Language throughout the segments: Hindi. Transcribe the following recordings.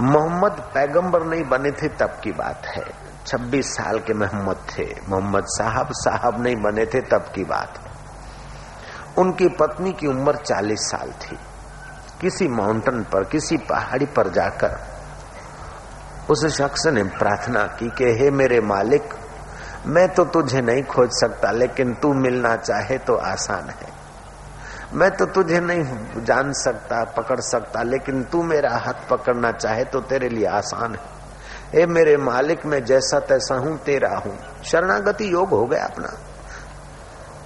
मोहम्मद पैगंबर नहीं बने थे, तब की बात है। 26 साल के मोहम्मद थे। मोहम्मद साहब साहब नहीं बने थे, तब की बात है। उनकी पत्नी की उम्र 40 साल थी। किसी माउंटेन पर, किसी पहाड़ी पर जाकर उस शख्स ने प्रार्थना की कि, हे मेरे मालिक, मैं तो तुझे नहीं खोज सकता, लेकिन तू मिलना चाहे तो आसान है। मैं तो तुझे नहीं जान सकता, पकड़ सकता, लेकिन तू मेरा हाथ पकड़ना चाहे तो तेरे लिए आसान है। ए मेरे मालिक, मैं जैसा तैसा हूँ, तेरा हूँ। शरणागति योग हो गया अपना।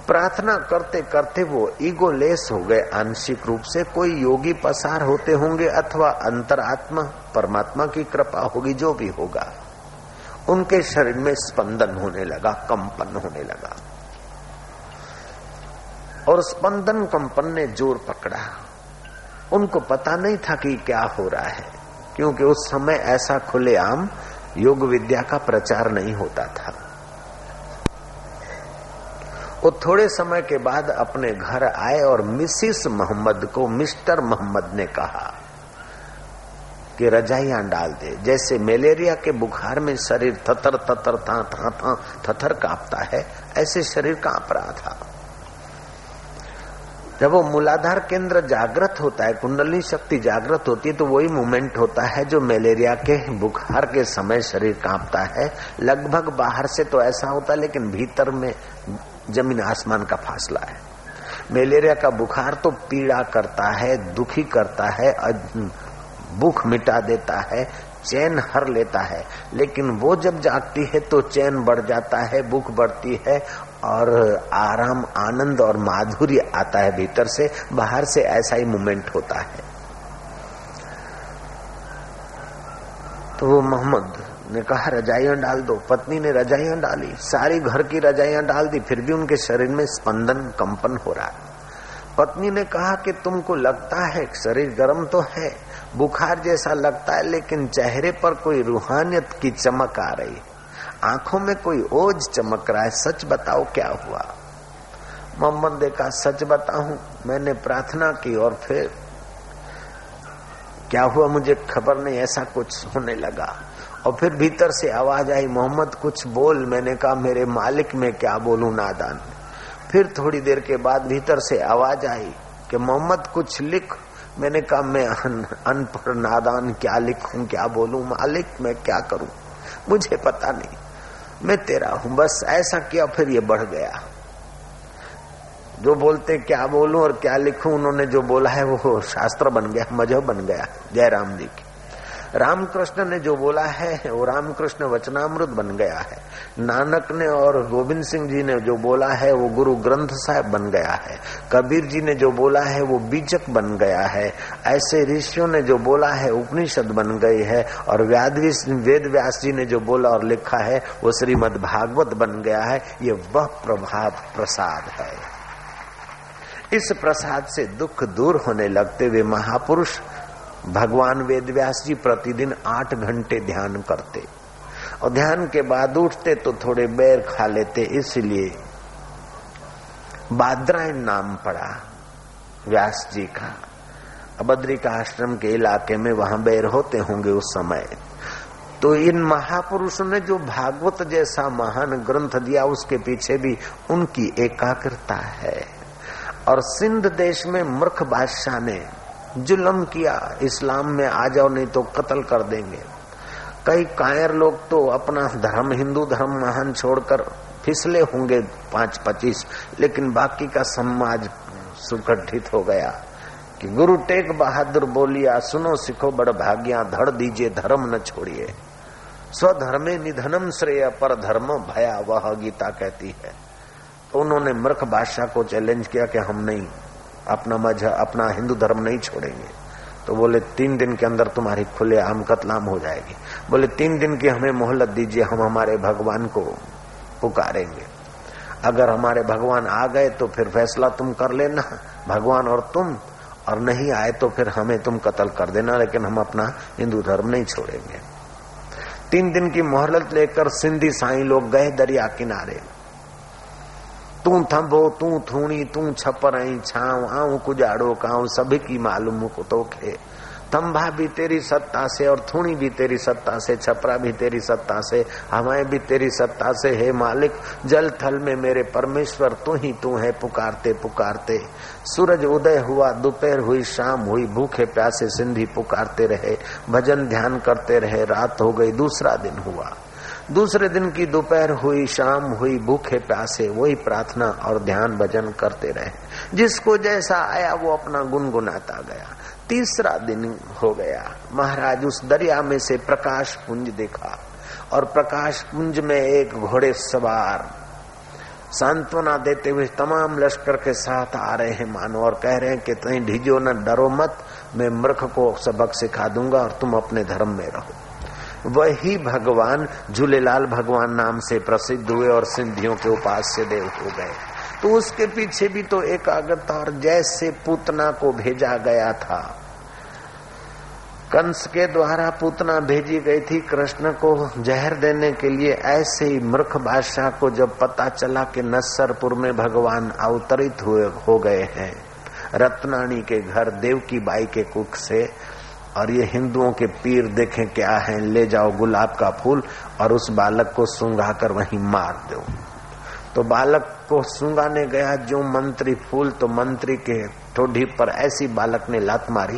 प्रार्थना करते करते वो ईगो लेस हो गए आंशिक रूप से। कोई योगी पसार होते होंगे अथवा अंतरात्मा, परमात्मा की कृपा होगी, जो भी होगा, उनके शरीर में स्पंदन होने लगा, कंपन होने लगा। और स्पंदन कंपन ने ज़ोर पकड़ा। उनको पता नहीं था कि क्या हो रहा है, क्योंकि उस समय ऐसा खुलेआम योग विद्या का प्रचार नहीं होता था। वो थोड़े समय के बाद अपने घर आए और मिसिस मोहम्मद को मिस्टर मोहम्मद ने कहा कि रजाइयाँ डाल दे। जैसे मलेरिया के बुखार में शरीर थतर थतर था था था थथर कांपता है, ऐसे शरीर काँप रहा था। जब वो मूलाधार केंद्र जागृत होता है, कुंडली शक्ति जागृत होती है तो वही मूवमेंट होता है जो मलेरिया के, बुखार के समय शरीर कांपता है। लगभग बाहर से तो ऐसा होता है, लेकिन भीतर में ज़मीन आसमान का फासला है। मलेरिया का बुखार तो पीड़ा करता है, दुखी करता है, भूख मिटा देता है, चैन हर लेता है। लेकिन वो जब जागती है तो चैन बढ़ जाता है, भूख बढ़ती है और आराम, आनंद और माधुर्य आता है भीतर से, बाहर से ऐसा ही मूवमेंट होता है। तो वो मोहम्मद ने कहा, रजाइयाँ डाल दो। पत्नी ने रजाइयाँ डाली, सारी घर की रजाइयाँ डाल दी, फिर भी उनके शरीर में स्पंदन, कंपन हो रहा है। पत्नी ने कहा कि तुमको लगता है शरीर गर्म तो है, बुखार जैसा लगता है, लेकिन चेहरे पर कोई रूहानियत की चमक आ रही है। आँखों में कोई ओझ चमक रहा है, सच बताओ क्या हुआ? मोहम्मद ने कहा, सच बताऊँ, मैंने प्रार्थना की और फिर क्या हुआ मुझे खबर नहीं, ऐसा कुछ होने लगा। और फिर भीतर से आवाज़ आई, मोहम्मद कुछ बोल, मैंने कहा, मेरे मालिक में क्या बोलू नादान। फिर थोड़ी देर के बाद भीतर से आवाज़ आई कि मोहम्मद कुछ लिख। मैंने कहा, मैं अनपढ़ नादान, क्या लिखूं, क्या बोलूँ, मालिक मैं क्या करूँ? मुझे पता नहीं। मैं तेरा हूँ, बस ऐसा किया, फिर ये बढ़ गया। जो बोलते क्या बोलूँ और क्या लिखूं, उन्होंने जो बोला है, वो शास्त्र बन गया, मज़हब बन गया, जयराम जी की। रामकृष्ण ने जो बोला है, वो रामकृष्ण वचनामृत बन गया है। नानक ने और गोविंद सिंह जी ने जो बोला है, वो गुरु ग्रंथ साहब बन गया है। कबीर जी ने जो बोला है, वो बीजक बन गया है। ऐसे ऋषियों ने जो बोला है, उपनिषद बन गई है। और वेद व्यास जी ने जो बोला और लिखा है, वो श्रीमद भागवत बन गया है। ये वह प्रभाव प्रसाद है। इस प्रसाद से दुख दूर होने लगते हुए महापुरुष भगवान वेदव्यास जी प्रतिदिन आठ घंटे ध्यान करते और ध्यान के बाद उठते तो थोड़े बैर खा लेते, इसलिए बाद्रायण नाम पड़ा व्यास जी का। बद्री का आश्रम के इलाके में वहाँ बैर होते होंगे उस समय। तो इन महापुरुषों ने जो भागवत जैसा महान ग्रंथ दिया, उसके पीछे भी उनकी एकाग्रता है। और सिंध देश में मूर्ख बादशाह ने जुल्म किया, इस्लाम में आ जाओ, नहीं तो कत्ल कर देंगे। कई कायर लोग तो अपना धर्म, हिंदू धर्म महान छोड़कर फिसले होंगे पाँच पच्चीस, लेकिन बाकी का समाज सुगठित हो गया। कि गुरु टेक बहादुर बोलिया, सुनो सिखो बड़ भाग्या, धड़ दीजिए, धर्म न छोड़िए। स्वधर्मे निधनम श्रेय, पर धर्म भया, वह गीता कहती है। तो उन्होंने मृख बादशाह को चैलेंज किया कि हम नहीं। अपना मज़हब अपना हिंदू धर्म नहीं छोड़ेंगे। तो बोले, तीन दिन के अंदर तुम्हारी खुले आम कतलाम हो जाएगी। बोले, तीन दिन की हमें मोहलत दीजिए, हम हमारे भगवान को पुकारेंगे। अगर हमारे भगवान आ गए तो फिर फैसला तुम कर लेना, भगवान और तुम। और नहीं आए तो फिर हमें तुम कत्ल कर देना, लेकिन हम अपना हिंदू धर्म नहीं छोड़ेंगे। तीन दिन की मोहलत लेकर सिंधी साई लोग गए दरिया किनारे। तू थंबो तू थूणी, तू छपर ऐं छांव, आऊँ कुजाड़ो काऊं सभी की मालूम को तोखे। तंबा भी तेरी सत्ता से और थूणी भी तेरी सत्ता से, छपरा भी तेरी सत्ता से, हवाएँ भी तेरी सत्ता से, हे मालिक, जल थल में मेरे परमेश्वर, तू ही तू है पुकारते पुकारते। सूरज उदय हुआ, दोपहर हुई, शाम हुई, भूखे प्यासे सिंधी पुकारते रहे, भजन ध्यान करते रहे, रात हो गई, दूसरा दिन हुआ। दूसरे दिन की दोपहर हुई, शाम हुई, भूखे प्यासे, वही प्रार्थना और ध्यान भजन करते रहे। जिसको जैसा आया, वो अपना गुनगुनाता गया। तीसरा दिन हो गया। महाराज उस दरिया में से प्रकाश पुंज देखा और प्रकाश पुंज में एक घोड़े सवार सांत्वना देते हुए तमाम लश्कर के साथ आ रहे हैं मानो और कह रहे हैं कि तुम ढीजो न डरो मत, मैं मृख को सबक सिखा दूँगा और तुम अपने धर्म में रहो। वही भगवान झूलेलाल भगवान नाम से प्रसिद्ध हुए और सिंधियों के उपास्य देव हो गए। तो उसके पीछे भी तो एकाग्रता और जैसे पूतना को भेजा गया था। कंस के द्वारा पूतना भेजी गई थी कृष्ण को जहर देने के लिए। ऐसे ही मूर्ख बादशाह को जब पता चला कि नसरपुर में भगवान अवतरित हुए हो गए हैं, रत्नाणी के घर देव की बाई के कुख से और ये हिंदुओं के पीर देखें क्या है, ले जाओ गुलाब का फूल और उस बालक को सूंघा कर वहीं मार दो। तो बालक को सूंघाने गया जो मंत्री फूल तो मंत्री के ठोडी पर ऐसी बालक ने लात मारी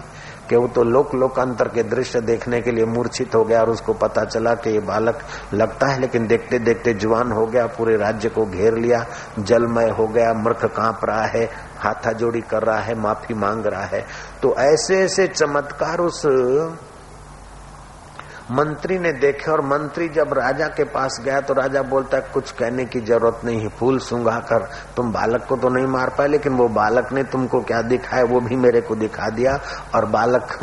कि वो तो लोक लोकांतर के दृश्य देखने के लिए मूर्छित हो गया और उसको पता चला कि ये बालक लगता है, लेकिन देखते देखते जवान हो गया, पूरे राज्य को घेर लिया, जलमय हो गया, मृख काँप रहा है हाथा जोड़ी कर रहा है, माफ़ी मांग रहा है। तो ऐसे ऐसे चमत्कार उस मंत्री ने देखे और मंत्री जब राजा के पास गया तो राजा बोलता है, कुछ कहने की ज़रूरत नहीं है, फूल सुंगा कर तुम बालक को तो नहीं मार पाए, लेकिन वो बालक ने तुमको क्या दिखाया, वो भी मेरे को दिखा दिया। और बालक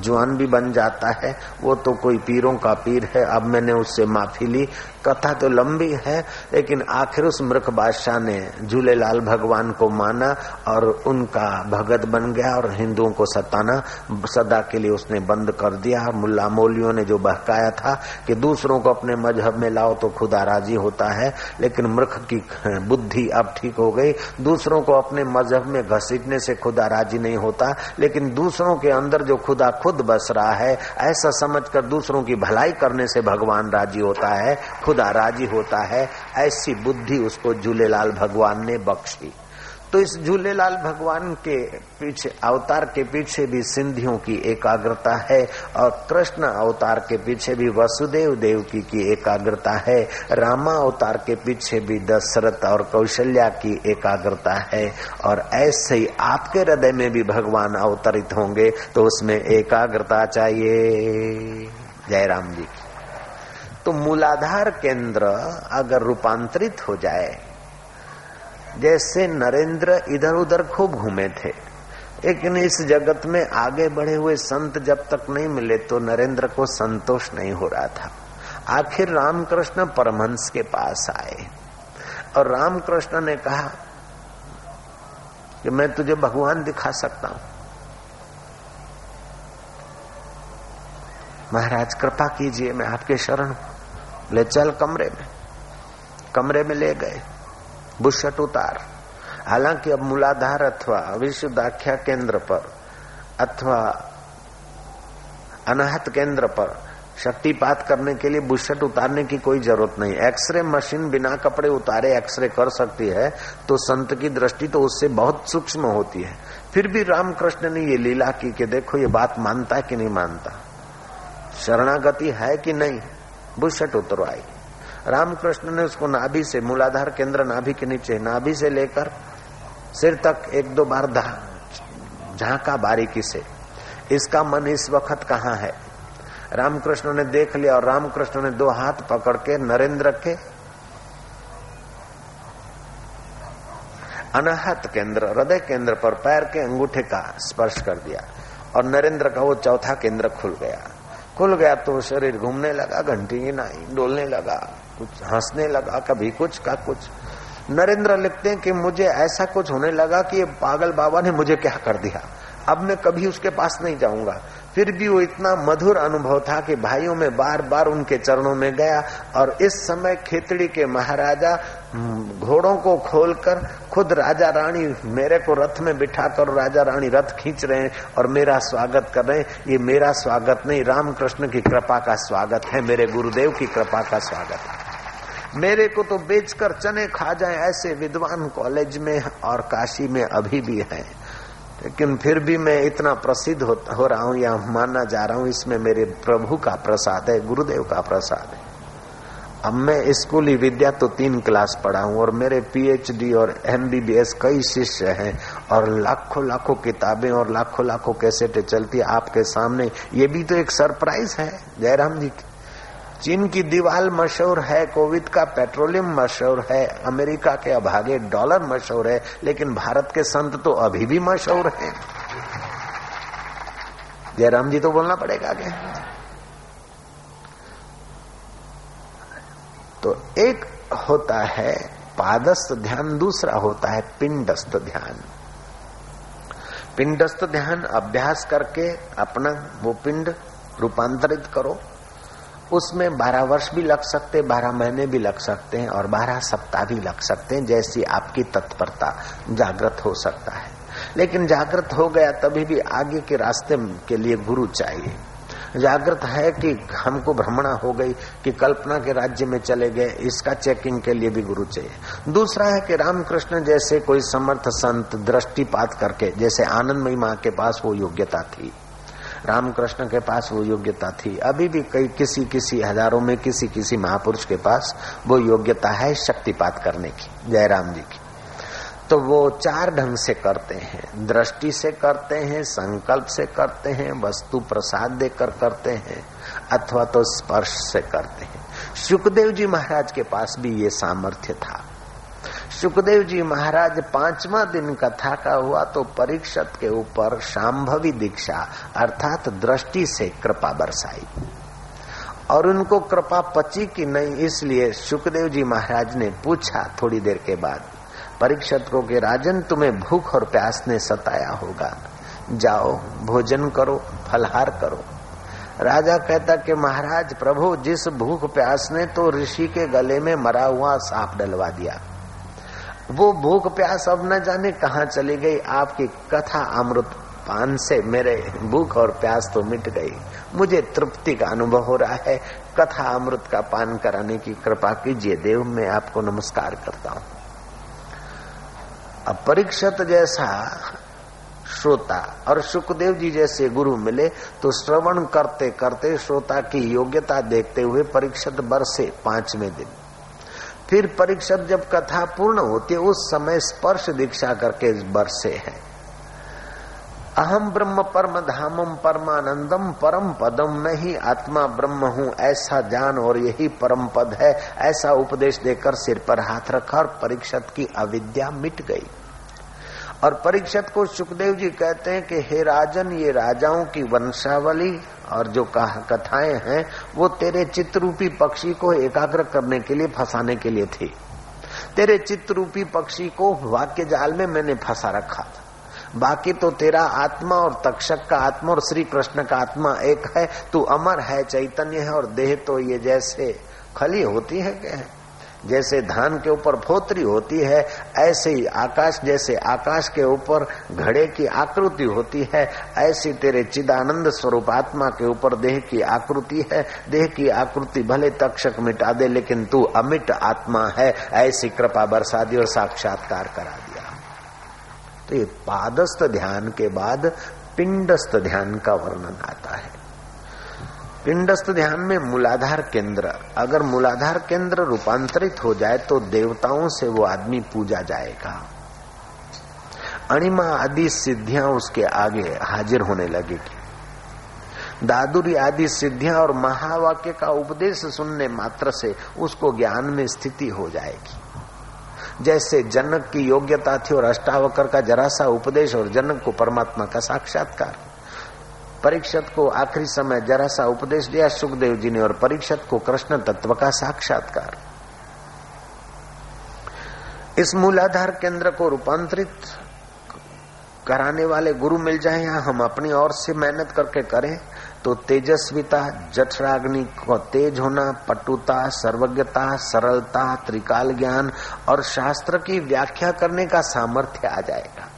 जुआन भी बन जाता है, वो तो कोई पीरों का पीर है, अब मैंने उससे माफ़ी ली। कथा तो लंबी है, लेकिन आखिर उस मृख बादशाह ने झूलेलाल भगवान को माना और उनका भगत बन गया और हिंदुओं को सताना। सदा के लिए उसने बंद कर दिया मुल्ला मौलियों ने जो बहकाया था कि दूसरों को अपने मज़हब में लाओ तो खुदा राज़ी होता है, लेकिन मृख की बुद्धि अब ठीक हो गई। दूसरों को अपने मज़हब में घसीटने से खुदा राज़ी नहीं होता, लेकिन दूसरों के अंदर जो खुदा खुद बस रहा है, ऐसा समझकर दूसरों की भलाई करने से भगवान राज़ी होता है। खुदा राज़ी होता है ऐसी बुद्धि उसको झूलेलाल भगवान ने बख्शी। तो इस झूलेलाल भगवान के पीछे अवतार के पीछे भी सिंधियों की एकाग्रता है और कृष्ण अवतार के पीछे भी वसुदेव देव की, की एकाग्रता है रामा अवतार के पीछे भी दशरथ और कौशल्या की एकाग्रता है और ऐसे ही आपके हृदय में भी भगवान अवतरित होंगे तो उसमें एकाग्रता चाहिए। जय राम जी तो मूलाधार केंद्र अगर रूपांतरित हो जाए, जैसे नरेंद्र इधर उधर खूब घूमे थे, लेकिन इस जगत में आगे बढ़े हुए संत जब तक नहीं मिले तो नरेंद्र को संतोष नहीं हो रहा था। आखिर रामकृष्ण परमहंस के पास आए, और रामकृष्ण ने कहा कि मैं तुझे भगवान दिखा सकता हूँ। महाराज, कृपा कीजिए, मैं आपके शरण ले चल कमरे में। कमरे में ले गए। बुशट उतार। हालाँकि अब मूलाधार अथवा विशुद्धाख्या केंद्र पर अथवा अनाहत केंद्र पर शक्तिपात करने के लिए बुशट उतारने की कोई ज़रूरत नहीं। एक्सरे मशीन बिना कपड़े उतारे एक्सरे कर सकती है तो संत की दृष्टि तो उससे बहुत सूक्ष्म होती है। फिर भी रामकृष्ण ने ये लीला की कि देखो ये बात मानता है कि नहीं मानता। शरणागति है कि नहीं? बुशट उतरवाई रामकृष्ण ने उसको नाभि से, मूलाधार केंद्र नाभि के नीचे, नाभि से लेकर सिर तक एक दो बार झांका बारीकी से। इसका मन इस वक्त कहाँ है? रामकृष्ण ने देख लिया और रामकृष्ण ने दो हाथ पकड़ के नरेंद्र के अनाहत केंद्र, हृदय केंद्र पर पैर के अंगूठे का स्पर्श कर दिया और नरेंद्र का वो चौथा केंद्र खुल गया। खुल गया तो शरीर घूमने लगा, घंटी गिनाई डोलने लगा, कुछ हंसने लगा, कभी कुछ का कुछ। नरेंद्र लिखते हैं कि मुझे ऐसा कुछ होने लगा कि ये पागल बाबा ने मुझे क्या कर दिया। अब मैं कभी उसके पास नहीं जाऊँगा। फिर भी वो इतना मधुर अनुभव था कि भाइयों में बार बार उनके चरणों में गया और इस समय खेतड़ी के महाराजा घोड़ों को खोलकर खुद राजा रानी मेरे को रथ में बिठाकर राजा रानी रथ खींच रहे हैं और मेरा स्वागत कर रहे हैं। ये मेरा स्वागत नहीं रामकृष्ण की कृपा का स्वागत है मेरे गुरुदेव की कृपा का स्वागत है। मेरे को तो बेचकर चने खा जाए ऐसे विद्वान कॉलेज में और काशी में अभी भी है। लेकिन फिर भी मैं इतना प्रसिद्ध हो, रहा हूँ या मानना जा रहा हूँ इसमें मेरे प्रभु का प्रसाद है गुरुदेव का प्रसाद है। अब मैं स्कूली विद्या तो तीन क्लास पढ़ा हूँ, और मेरे पीएचडी और एमबीबीएस कई शिष्य हैं, और लाखों लाखों किताबें और लाखों लाखों कैसेटें चलती आपके सामने। ये भी तो एक सरप्राइज़ है, जयराम जी की। चीन की दीवार मशहूर है, कोविड का पेट्रोलियम मशहूर है, अमेरिका के अभागे डॉलर मशहूर है, लेकिन भारत के संत तो अभी भी मशहूर है। जयराम जी तो बोलना पड़ेगा क्या तो एक होता है पादस्थ ध्यान, दूसरा होता है पिंडस्थ ध्यान। पिंडस्थ ध्यान अभ्यास करके अपना वो पिंड रूपांतरित करो। उसमें बारह वर्ष भी लग सकते, बारह महीने भी लग सकते हैं और बारह सप्ताह भी लग सकते हैं, जैसी आपकी तत्परता जागृत हो सकता है। लेकिन जागृत हो गया तभी भी आगे के रास्ते के लिए गुरु चाहिए। जागृत है कि हमको भ्रमणा हो गई कि कल्पना के राज्य में चले गए, इसका चेकिंग के लिए भी गुरु चाहिए। दूसरा है कि रामकृष्ण जैसे कोई समर्थ संत दृष्टिपात करके, जैसे आनंदमयी माँ के पास वो योग्यता थी। रामकृष्ण के पास वो योग्यता थी। अभी भी कई किसी किसी हज़ारों में किसी किसी महापुरुष के पास वो योग्यता है शक्तिपात करने की। जयराम जी की। तो वो चार ढंग से करते हैं। दृष्टि से करते हैं, संकल्प से करते हैं, वस्तु प्रसाद देकर करते हैं, अथवा तो स्पर्श से करते हैं। सुखदेव जी महाराज के पास भी ये सामर्थ्य था। सुखदेव जी महाराज पांचवा दिन कथा का हुआ तो परीक्षत के ऊपर शाम्भवी दीक्षा, अर्थात दृष्टि से कृपा बरसाई। और उनको कृपा पची की नहीं, इसलिए सुखदेव जी महाराज ने पूछा थोड़ी देर के बाद परीक्षत को कि राजन, तुम्हें भूख और प्यास ने सताया होगा। जाओ, भोजन करो, फलहार करो। राजा कहता कि महाराज, प्रभु, जिस भूख प्यास ने तो ऋषि के गले में मरा हुआ सांप डलवा दिया। वो भूख प्यास अब न जाने कहा चली गई। आपकी कथा अमृत पान से मेरे भूख और प्यास तो मिट गई। मुझे तृप्ति का अनुभव हो रहा है। कथा अमृत का पान कराने की कृपा कीजिए। देव, मैं आपको नमस्कार करता हूँ। परीक्षत जैसा श्रोता और सुखदेव जी जैसे गुरु मिले तो श्रवण करते करते श्रोता की योग्यता देखते हुए परीक्षित बरसे पाँचवें दिन। फिर परीक्षत जब कथा पूर्ण होती है, उस समय स्पर्श दीक्षा करके बरसे है। अहम ब्रह्म परम धामम परमानंदम परम पदम, मैं ही आत्मा ब्रह्म हूँ, ऐसा जान और यही परम पद है, ऐसा उपदेश देकर सिर पर हाथ रखा और परीक्षत की अविद्या मिट गई। और परीक्षत को सुखदेव जी कहते हैं कि, हे राजन, ये राजाओं की वंशावली और जो कथाएँ हैं, वो तेरे चित्रूपी पक्षी को एकाग्र करने के लिए, फंसाने के लिए थी। तेरे चित्रूपी पक्षी को वाक्य जाल में मैंने फंसा रखा था। बाकी तो तेरा आत्मा और तक्षक का आत्मा और श्री कृष्ण का आत्मा एक है, तू अमर है, चैतन्य है और देह तो ये जैसे खली होती है क्या? जैसे धान के ऊपर फोतरी होती है, ऐसे ही आकाश जैसे आकाश के ऊपर घड़े की आकृति होती है, ऐसी तेरे चिदानंद स्वरूप आत्मा के ऊपर देह की आकृति है। देह की आकृति भले तक्षक मिटा दे, लेकिन तू अमिट आत्मा है, ऐसी कृपा बरसा दी और साक्षात्कार करा दिया तो ये पादस्थ ध्यान के बाद पिंडस्थ ध्यान का वर्णन आता है। पिंडस्थ ध्यान में मूलाधार केंद्र, अगर मूलाधार केंद्र रूपांतरित हो जाए तो देवताओं से वो आदमी पूजा जाएगा। अणिमा आदि सिद्धियाँ उसके आगे हाजिर होने लगेगी। दादुरी आदि सिद्धियाँ और महावाक्य का उपदेश सुनने मात्र से उसको ज्ञान में स्थिति हो जाएगी। जैसे जनक की योग्यता थी और अष्टावकर का जरा सा उपदेश और जनक को परमात्मा का साक्षात्कार। परीक्षत को आखिरी समय जरा सा उपदेश दिया सुखदेव जी ने और परीक्षत को कृष्ण तत्व का साक्षात्कार। इस मूलाधार केंद्र को रूपांतरित कराने वाले गुरु मिल जाए या हम अपनी ओर से मेहनत करके करें। तो तेजस्विता, जठराग्नि को तेज होना, पटुता, सर्वज्ञता, सरलता, त्रिकाल ज्ञान और शास्त्र की व्याख्या करने का सामर्थ्य आ जाएगा।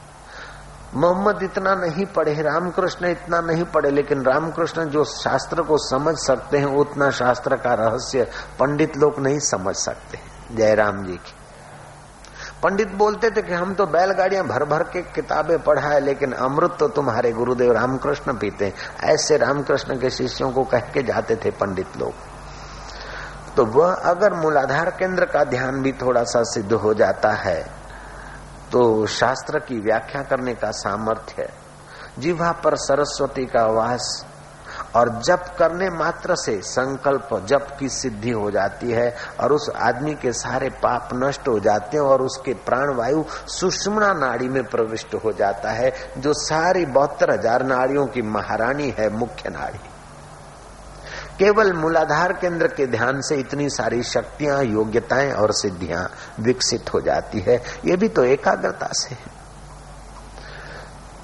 मोहम्मद इतना नहीं पढ़े, रामकृष्ण इतना नहीं पढ़े, लेकिन रामकृष्ण जो शास्त्र को समझ सकते हैं, उतना शास्त्र का रहस्य पंडित लोग नहीं समझ सकते। जयराम जी की। पंडित बोलते थे कि हम तो बैलगाड़ियाँ भर भर के किताबें पढ़ा है लेकिन अमृत तो तुम्हारे गुरुदेव रामकृष्ण पीते। ऐसे रामकृष्ण के शिष्यों को कह के जाते थे पंडित लोग। तो वह अगर मूलाधार केंद्र का ध्यान भी थोड़ा सा सिद्ध हो जाता है तो शास्त्र की व्याख्या करने का सामर्थ्य जिहा पर सरस्वती का वास और जप करने मात्र से संकल्प जप की सिद्धि हो जाती है और उस आदमी के सारे पाप नष्ट हो जाते हैं और उसके प्राण वायु सुषमणा नाड़ी में प्रविष्ट हो जाता है, जो सारी बहत्तर हज़ार नाड़ियों की महारानी है, मुख्य नाड़ी। केवल मूलाधार केंद्र के ध्यान से इतनी सारी शक्तियाँ, योग्यताएँ और सिद्धियाँ विकसित हो जाती है। ये भी तो एकाग्रता से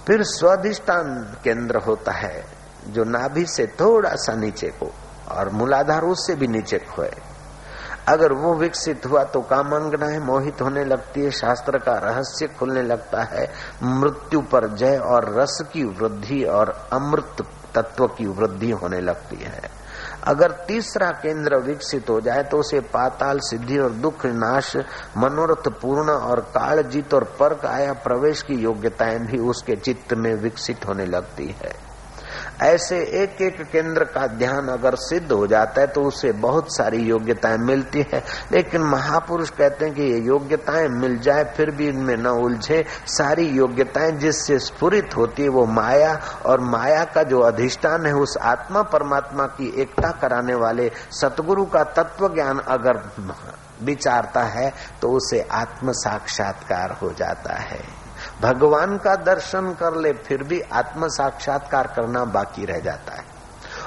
फिर स्वाधिष्ठान केंद्र होता है। जो नाभि से थोड़ा सा नीचे को, और मूलाधार उससे भी नीचे को है अगर वो विकसित हुआ तो कामांगनाएँ मोहित होने लगती है, शास्त्र का रहस्य खुलने लगता है। मृत्यु पर जय और रस की वृद्धि और अमृत तत्व की वृद्धि होने लगती है। अगर तीसरा केंद्र विकसित हो जाए तो उसे पाताल सिद्धि और दुख नाश, मनोरथ पूर्ण और काल जीत और पर्क आया प्रवेश की योग्यताएँ भी उसके चित्त में विकसित होने लगती है। ऐसे एक एक केंद्र का ध्यान अगर सिद्ध हो जाता है तो उसे बहुत सारी योग्यताएँ मिलती है। लेकिन महापुरुष कहते हैं कि ये योग्यताएँ मिल जाए, फिर भी इनमें न उलझे। सारी योग्यताएँ जिससे स्फुरित होती है, वो माया, और माया का जो अधिष्ठान है, उस आत्मा परमात्मा की एकता कराने वाले सतगुरु का तत्व ज्ञान अगर विचारता है तो उसे आत्म साक्षात्कार हो जाता है। भगवान का दर्शन कर ले, फिर भी आत्म साक्षात्कार करना बाकी रह जाता है।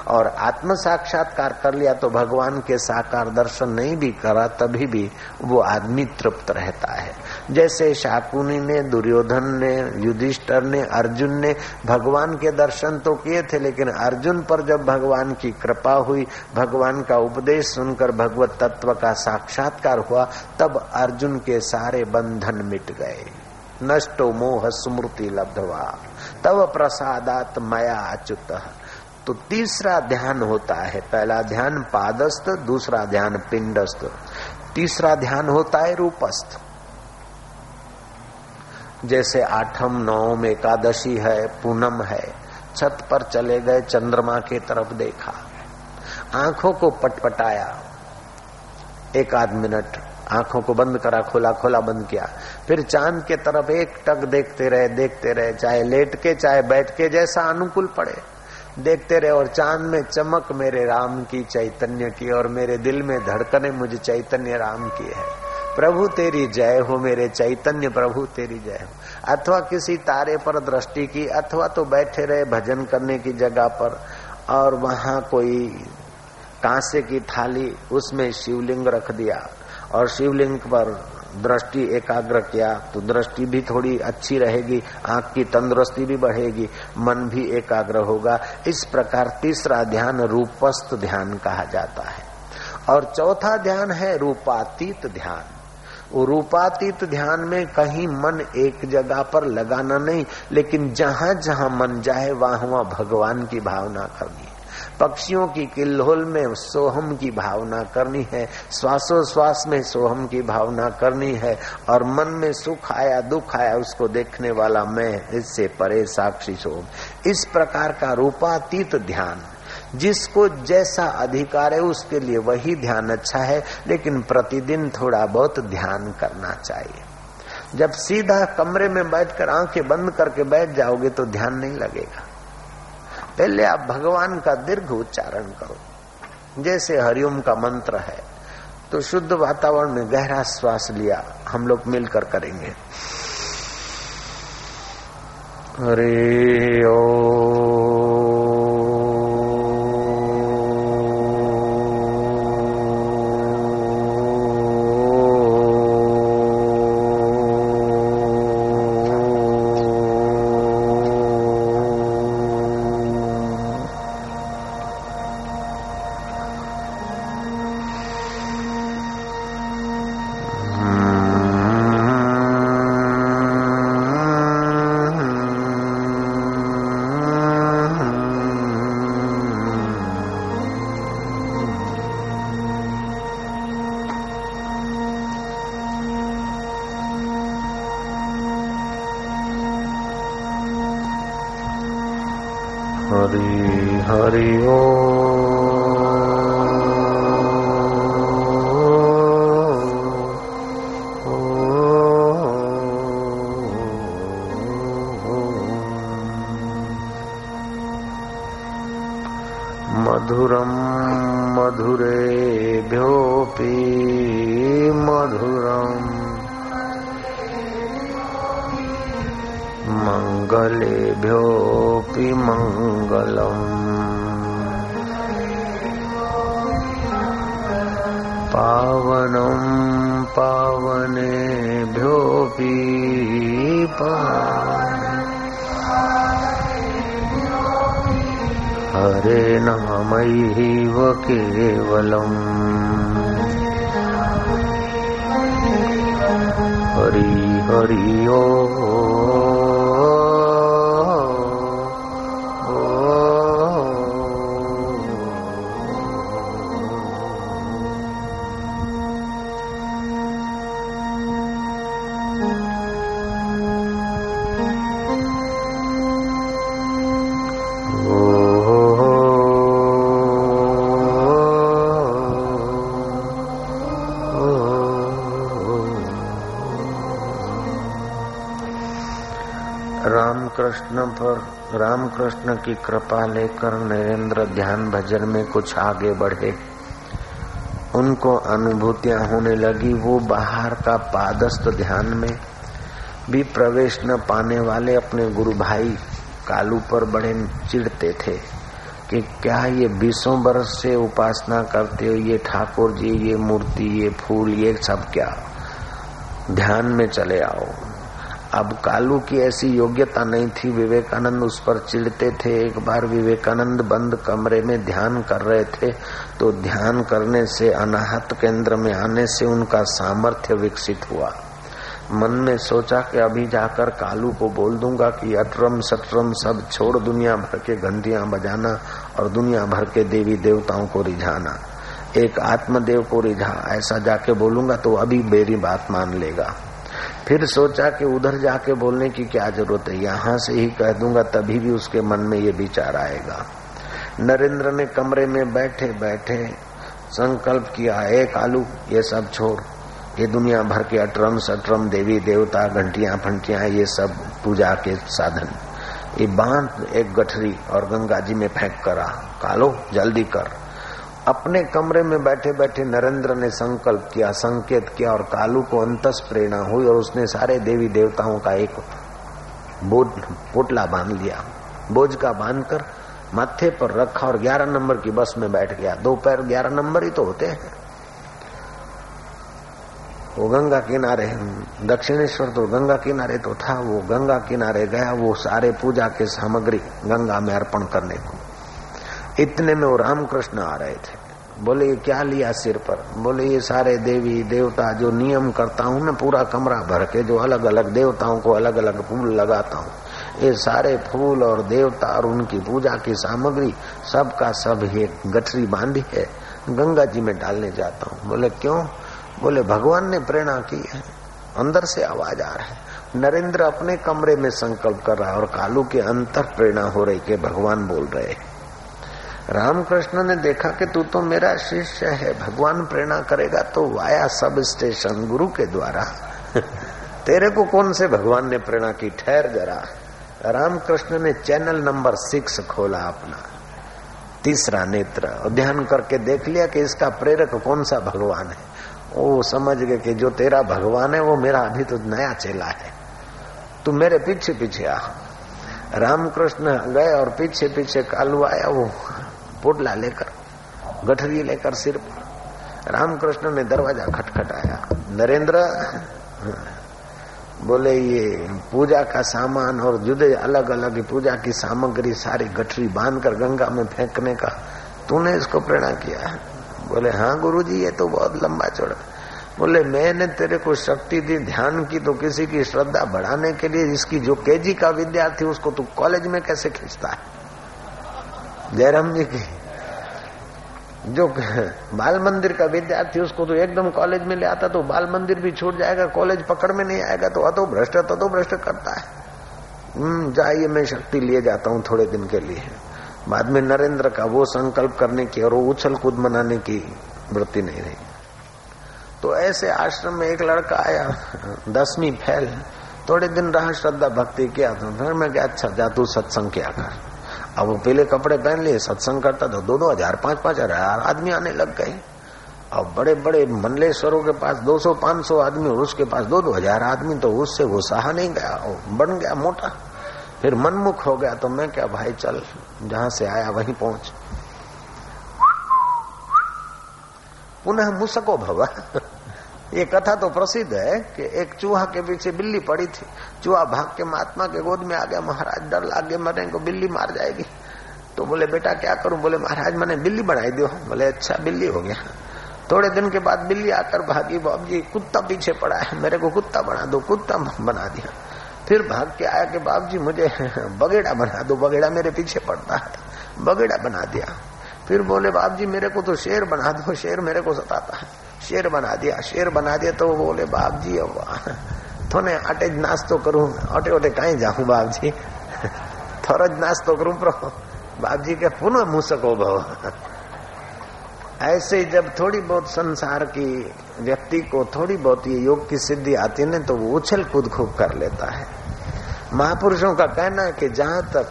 और आत्म साक्षात्कार कर लिया तो भगवान के साकार दर्शन नहीं भी करा, तभी भी वो आदमी तृप्त रहता है। जैसे शाकुनी ने, दुर्योधन ने, युधिष्ठर ने, अर्जुन ने भगवान के दर्शन तो किए थे, लेकिन अर्जुन पर जब भगवान की कृपा हुई, भगवान का उपदेश सुनकर भगवत तत्व का साक्षात्कार हुआ, तब अर्जुन के सारे बंधन मिट गए। नष्टो मोह स्मृति लब्धवा। तव प्रसादात मया अच्युत। तो तीसरा ध्यान होता है, पहला ध्यान पादस्थ, दूसरा ध्यान पिंडस्थ। तीसरा ध्यान होता है रूपस्थ। जैसे आठम, नवम, एकादशी है, पूनम है, छत पर चले गए, चंद्रमा के तरफ़ देखा। आँखों को पटपटाया। एक आध मिनट आँखों को बंद करा, खोला खोला, बंद किया। फिर चाँद के तरफ़ एक टक देखते रहे देखते रहे, चाहे लेट के, चाहे बैठ के, जैसा अनुकूल पड़े। देखते रहे और चाँद में चमक मेरे राम की, चैतन्य की, और मेरे दिल में धड़कने मुझे चैतन्य राम की है। प्रभु तेरी जय हो मेरे चैतन्य प्रभु तेरी जय हो। अथवा किसी तारे पर दृष्टि की, अथवा तो बैठे रहे भजन करने की जगह पर, और वहाँ कोई कांसे की थाली उसमें शिवलिंग रख दिया। और शिवलिंग पर दृष्टि एकाग्र किया तो दृष्टि भी थोड़ी अच्छी रहेगी, आँख की तंदुरुस्ती भी बढ़ेगी, मन भी एकाग्र होगा। इस प्रकार तीसरा ध्यान रूपस्थ ध्यान कहा जाता है। और चौथा ध्यान है रूपातीत ध्यान। रूपातीत ध्यान में कहीं मन एक जगह पर लगाना नहीं, लेकिन जहाँ जहाँ मन जाए, वहाँ वहाँ भगवान की भावना करनी पक्षियों की किल्होल में सोहम की भावना करनी है, श्वासोश्वास में सोहम की भावना करनी है, और मन में सुख आया, दुख आया, उसको देखने वाला मैं इससे परे साक्षी सोहम इस प्रकार का रूपातीत ध्यान, जिसको जैसा अधिकार है, उसके लिए वही ध्यान अच्छा है, लेकिन प्रतिदिन थोड़ा बहुत ध्यान करना चाहिए। जब सीधा कमरे में बैठकर आँखें बंद करके बैठ जाओगे तो ध्यान नहीं लगेगा। पहले आप भगवान का दीर्घ उच्चारण करो। जैसे हरिओम का मंत्र है तो शुद्ध वातावरण में गहरा श्वास लिया, हम लोग मिलकर करेंगे। हरे ओ हरे नामैव केवलम्। हरि हरि ओ। रामकृष्ण की कृपा लेकर नरेंद्र ध्यान भजन में कुछ आगे बढ़े। उनको अनुभूतियाँ होने लगी, वो बाहर का पादस्थ ध्यान में भी प्रवेश न पाने वाले अपने गुरु भाई कालू पर बड़े चिढ़ते थे कि क्या ये बीसों बरस से उपासना करते हो, ये ठाकुर जी, ये मूर्ति, ये फूल, ये सब क्या? ध्यान में चले आओ। अब कालू की ऐसी योग्यता नहीं थी। विवेकानंद उस पर चिढ़ते थे। एक बार विवेकानंद बंद कमरे में ध्यान कर रहे थे तो ध्यान करने से, अनाहत केंद्र में आने से उनका सामर्थ्य विकसित हुआ। मन में सोचा कि अभी जाकर कालू को बोल दूँगा कि अटरम सटरम सब छोड़ दुनिया भर के घंटियाँ बजाना और दुनिया भर के देवी देवताओं को रिझाना। एक आत्मदेव को रिझा। ऐसा जाके बोलूँगा तो अभी मेरी बात मान लेगा। फिर सोचा कि उधर जाके बोलने की क्या ज़रूरत है? यहाँ से ही कह दूँगा, तभी भी उसके मन में ये विचार आएगा। नरेंद्र ने कमरे में बैठे बैठे संकल्प किया एक आलू ये सब छोड़। ये दुनिया भर के अटरम सटरम देवी देवता, घंटिया फंटिया, ये सब पूजा के साधन। ये बाँध, एक गठरी और गंगा जी में फेंक करा कालो, जल्दी कर। अपने कमरे में बैठे बैठे नरेंद्र ने संकल्प किया, संकेत किया और कालू को अंतस प्रेरणा हुई और उसने सारे देवी देवताओं का एक पोटला बाँध लिया। बोझ का बांधकर माथे पर रखा और ग्यारह नंबर की बस में बैठ गया। दोपहर ग्यारह नंबर ही तो होते हैं। वो गंगा किनारे, दक्षिणेश्वर तो गंगा किनारे तो था, वो गंगा किनारे गया, वो सारे पूजा के सामग्री गंगा में अर्पण करने को। इतने में वो रामकृष्ण आ रहे थे। बोले, ये क्या लिया सिर पर? बोले, ये सारे देवी, देवता जो नियम करता हूँ ना, पूरा कमरा भर के जो अलग अलग देवताओं को अलग अलग फूल लगाता हूँ, ये सारे फूल और देवता और उनकी पूजा की सामग्री, सबका सब ये गठरी बांधी है, गंगा जी में डालने जाता हूँ। बोले, क्यों? बोले, भगवान ने प्रेरणा की है, अंदर से आवाज़ आ रहा है। नरेंद्र अपने कमरे में संकल्प कर रहा है और कालू के अंतर प्रेरणा हो रही के भगवान बोल रहे रामकृष्ण ने देखा कि तू तो मेरा शिष्य है, भगवान प्रेरणा करेगा तो वाया सब स्टेशन गुरु के द्वारा। तेरे को कौन से भगवान ने प्रेरणा की? ठहर जरा। रामकृष्ण ने चैनल नंबर सिक्स खोला अपना, तीसरा नेत्र। ध्यान करके देख लिया कि इसका प्रेरक कौन सा भगवान है। वो समझ गए कि जो तेरा भगवान है, वो मेरा अभी तो नया चेला है। तू मेरे पीछे पीछे आ। रामकृष्ण गए और पीछे पीछे कालू आया वो। पुडला लेकर, गठरी लेकर सिर पर। रामकृष्ण ने दरवाज़ा खटखटाया। नरेंद्र, बोले, ये पूजा का सामान और जुदे अलग अलग पूजा की सामग्री सारी गठरी बांधकर गंगा में फेंकने का, तूने इसको प्रेरणा किया है? बोले हाँ गुरुजी, ये तो बहुत लंबा चौड़ा। बोले, मैंने तेरे को शक्ति दी, ध्यान की तो किसी की श्रद्धा बढ़ाने के लिए, इसकी जो केजी का विद्यार्थी उसको तू कॉलेज में कैसे खींचता है? जयराम जी की जो बाल मंदिर का विद्यार्थी, उसको तो एकदम कॉलेज में ले आता तो बाल मंदिर भी छूट जाएगा कॉलेज पकड़ में नहीं आएगा तो अतो भ्रष्ट तो भ्रष्ट करता है। जाइए, मैं शक्ति लिए जाता हूँ थोड़े दिन के लिए। बाद में नरेंद्र का वो संकल्प करने की और वो उछल कूद मनाने की वृत्ति नहीं रही। तो ऐसे आश्रम में एक लड़का आया, दसवीं फैल, थोड़े दिन रहा, श्रद्धा भक्ति किया तो फिर मैं क्या अच्छा जा तू सत्संग किया कर। अब वो पीले कपड़े पहन लिए, सत्संग करता तो दो दो हज़ार पाँच पाँच हज़ार आदमी आने लग गए। अब बड़े बड़े मंडलेश्वरों के पास 200 500 आदमी और उसके पास दो दो हज़ार आदमी तो उससे वो सहा नहीं गया बन गया मोटा। फिर मनमुख हो गया तो मैं क्या, भाई, चल, जहाँ से आया वहीं पहुँच। पुनः मुसको भवा। ये कथा तो प्रसिद्ध है कि एक चूहा के पीछे बिल्ली पड़ी थी। चूहा भाग के महात्मा के गोद में आ गया। महाराज डर लागे, मरे, को बिल्ली मार जाएगी। तो बोले, बेटा, क्या करूँ? बोले, महाराज, मैंने बिल्ली बनाई दो बोले अच्छा बिल्ली हो गया। थोड़े दिन के बाद बिल्ली आकर भागी बाबू जी कुत्ता पीछे पड़ा है। मेरे को कुत्ता बना दो, कुत्ता बना दिया। फिर भाग के आया कि बाबू जी मुझे बगेड़ा बना दो, बगेड़ा मेरे पीछे पड़ता है। बगेड़ा बना दिया। फिर बोले बाबू जी मेरे को तो शेर बना दो, शेर मेरे को सताता है। शेर बना दिया। शेर बना दिया तो बोले बाप जी अब थोने अटे नाश्तो करूँ। अटे अटे कहीं जाऊँ बाप जी थोड़ा नाश्तो करूँ प्रो बाप जी के पुनः मुसको भव ऐसे जब थोड़ी बहुत संसार की व्यक्ति को थोड़ी बहुत ये योग की सिद्धि आती है ना तो वो उछल कूद खूब कर लेता है। महापुरुषों का कहना है कि जहाँ तक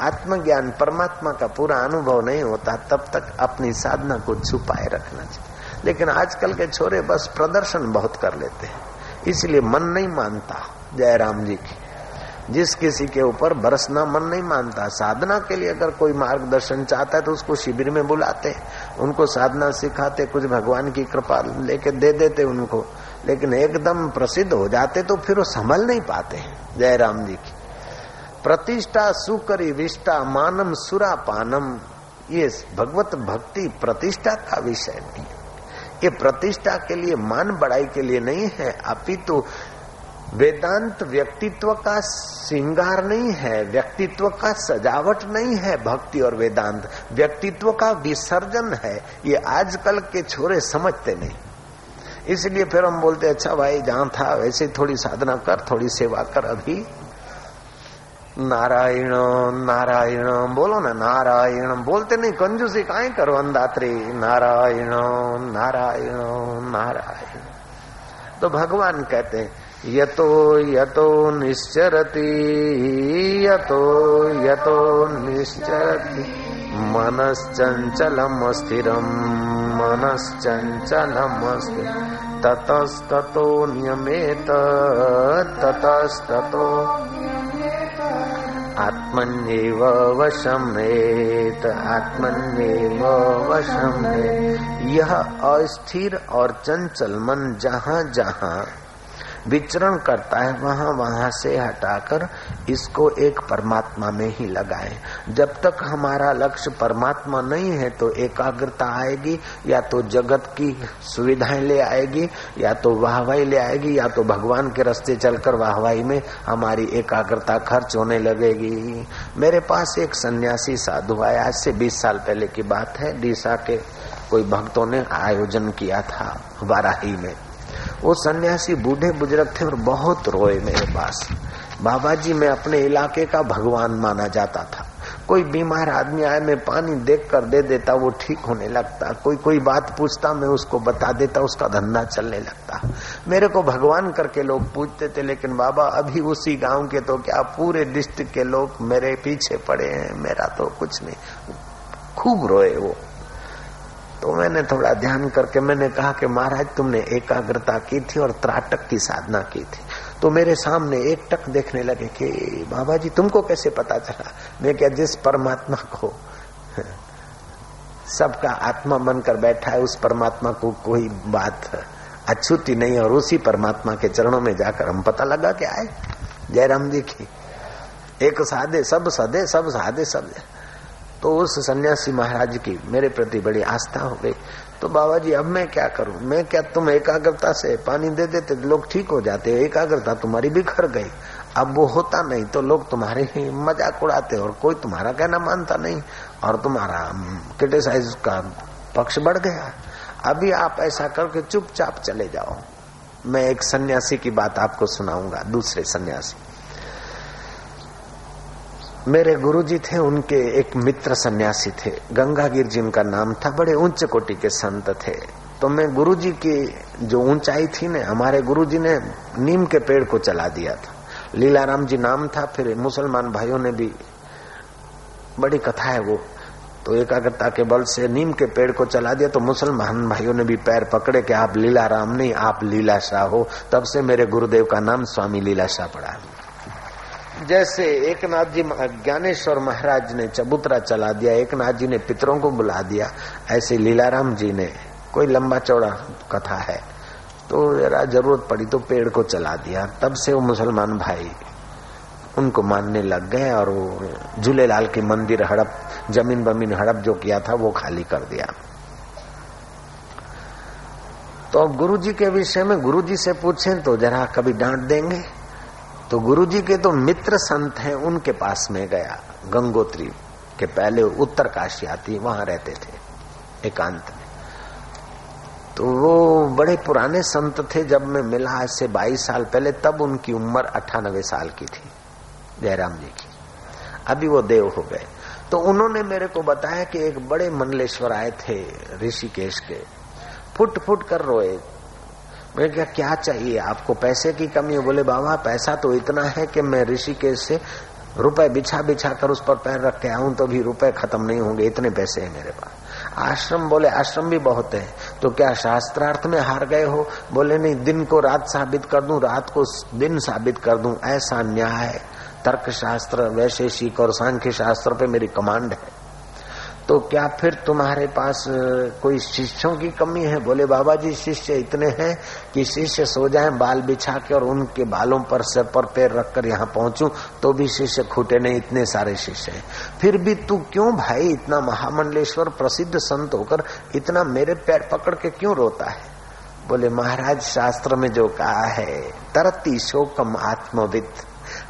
आत्मज्ञान परमात्मा का पूरा अनुभव नहीं होता, तब तक अपनी साधना को छुपाए रखना चाहिए। लेकिन आजकल के छोरे बस प्रदर्शन बहुत कर लेते हैं। इसलिए मन नहीं मानता जयराम जी की। जिस किसी के ऊपर बरसना मन नहीं मानता, साधना के लिए अगर कोई मार्गदर्शन चाहता है तो उसको शिविर में बुलाते उनको साधना सिखाते, कुछ भगवान की कृपा लेके दे देते उनको। लेकिन एकदम प्रसिद्ध हो जाते तो फिर वो संभल नहीं पाते जय राम जी की। प्रतिष्ठा सुकरी विष्टा मानम सुरा पानम ये भगवत भक्ति प्रतिष्ठा का विषय नहीं ये प्रतिष्ठा के लिए, मान बढ़ाई के लिए नहीं है। अपितु तो वेदांत व्यक्तित्व का श्रृंगार नहीं है, व्यक्तित्व का सजावट नहीं है भक्ति और वेदांत। व्यक्तित्व का विसर्जन है, ये आजकल के छोरे समझते नहीं। इसलिए फिर हम बोलते अच्छा भाई, जहाँ था, वैसे थोड़ी साधना कर, थोड़ी सेवा कर अभी। नारायण नारायण, बोलो ना, नारायण, बोलते नहीं, कंजूसी काहे करो अंदात्री नारायण नारायण नारायण। तो भगवान कहते हैं, यतो यतो निश्चरति, यतो यतो निश्चरति। मनश्चञ्चलम् स्थिरम् मनश्चञ्चलम् ततस्ततो नियमेत, ततस्ततो आत्मन्येव वशमेत आत्मन्येव वशम यह अस्थिर और चंचल मन जहाँ जहाँ विचरण करता है, वहाँ वहाँ से हटाकर इसको एक परमात्मा में ही लगाए। जब तक हमारा लक्ष्य परमात्मा नहीं है तो एकाग्रता आएगी, या तो जगत की सुविधाएँ ले आएगी, या तो वाहवाही ले आएगी, या तो भगवान के रास्ते चलकर वाहवाही में हमारी एकाग्रता खर्च होने लगेगी। मेरे पास एक सन्यासी साधु आया, आज से बीस साल पहले की बात है, डीसा के कोई भक्तों ने आयोजन किया था, वाराही में। वो सन्यासी बूढ़े बुज़ुर्ग थे और बहुत रोए मेरे पास। बाबा जी मैं अपने इलाके का भगवान माना जाता था। कोई बीमार आदमी आए, मैं पानी देख कर दे देता, वो ठीक होने लगता। कोई कोई बात पूछता, मैं उसको बता देता, उसका धंधा चलने लगता। मेरे को भगवान करके लोग पूछते थे, लेकिन बाबा, अभी उसी गाँव के तो क्या पूरे डिस्ट्रिक्ट के लोग मेरे पीछे पड़े हैं, मेरा तो कुछ नहीं। खूब रोए वो। तो मैंने थोड़ा ध्यान करके मैंने कहा कि महाराज, तुमने एकाग्रता की थी और त्राटक की साधना की थी। तो मेरे सामने एक टक देखने लगे कि, बाबा जी, तुमको कैसे पता चला? मैं क्या, जिस परमात्मा को सबका आत्मा बनकर बैठा है, उस परमात्मा को कोई बात अछूती नहीं और उसी परमात्मा के चरणों में जाकर हम पता लगा के आए। जयराम जी की एक साधे, सब सदे, सब साधे, सब तो उस सन्यासी महाराज की मेरे प्रति बड़ी आस्था हो गई। तो बाबा जी अब मैं क्या करूँ? मैं क्या तुम एकाग्रता से पानी दे देते तो लोग ठीक हो जाते? एकाग्रता तुम्हारी बिखर गई। अब वो होता नहीं तो लोग तुम्हारे ही मज़ाक उड़ाते और कोई तुम्हारा कहना मानता नहीं और तुम्हारा क्रिटिसाइज का पक्ष बढ़ गया। अभी आप ऐसा करके चुपचाप चले जाओ। मैं एक सन्यासी की बात आपको सुनाऊँगा, दूसरे सन्यासी। मेरे गुरुजी थे, उनके एक मित्र सन्यासी थे। गंगागिर जी उनका नाम था, बड़े उच्च कोटि के संत थे। तो मैं गुरुजी की जो ऊंचाई थी ने, हमारे गुरुजी ने नीम के पेड़ को चला दिया था। लीलाराम जी नाम था, फिर मुसलमान भाइयों ने भी, बड़ी कथा है वो। तो एकाग्रता के बल से नीम के पेड़ को चला दिया तो मुसलमान भाइयों ने भी पैर पकड़े कि आप लीला राम नहीं, आप लीला शाह हो। तब से मेरे गुरुदेव का नाम स्वामी लीला शाह पड़ा जैसे एक नाथ जी ज्ञानेश्वर महाराज ने चबूतरा चला दिया एक नाथ जी ने पितरों को बुला दिया, ऐसे लीलाराम जी ने, कोई लंबा चौड़ा कथा है तो जरा ज़रूरत पड़ी तो पेड़ को चला दिया, तब से वो मुसलमान भाई उनको मानने लग गए और वो झूलेलाल के मंदिर हड़प, ज़मीन बमीन हड़प जो किया था वो खाली कर दिया। तो अब गुरु जी के विषय में गुरु जी से पूछें तो जरा कभी डांट देंगे। तो गुरु जी के तो मित्र संत हैं, उनके पास में गया। गंगोत्री के पहले उत्तर काशी आती वहाँ रहते थे, एकांत में। तो वो बड़े पुराने संत थे, जब मैं मिला आज से 22 साल पहले, तब उनकी उम्र अट्ठानबे साल की थी, जयराम जी की। अभी वो देव हो गए। तो उन्होंने मेरे को बताया कि एक बड़े मंडलेश्वर आए थे, ऋषिकेश के। फुट फुट कर रोए। मैं क्या क्या चाहिए आपको? पैसे की कमी है? बोले, बाबा, पैसा तो इतना है कि मैं ऋषिकेश से रुपए बिछा बिछा कर उस पर पैर रख के आऊँ तो भी रुपए खत्म नहीं होंगे। इतने पैसे हैं मेरे पास। आश्रम, बोले, आश्रम भी बहुत है। तो क्या शास्त्रार्थ में हार गए हो? बोले, नहीं, दिन को रात साबित कर दूँ, रात को दिन साबित कर दूँ। ऐसा न्याय तर्क शास्त्र वैशेषिक और सांख्य शास्त्र पे मेरी कमांड है। तो क्या फिर तुम्हारे पास कोई शिष्यों की कमी है? बोले बाबा जी शिष्य इतने हैं कि शिष्य सो जाए, बाल बिछा के और उनके बालों पर, सर पर पैर रखकर यहाँ पहुंचू तो भी शिष्य खूटे नहीं, इतने सारे शिष्य हैं। फिर भी तू क्यों भाई इतना महामंडलेश्वर प्रसिद्ध संत होकर इतना मेरे पैर पकड़ के क्यों रोता है? बोले, महाराज शास्त्र में जो कहा है, तरती शोकम आत्मविद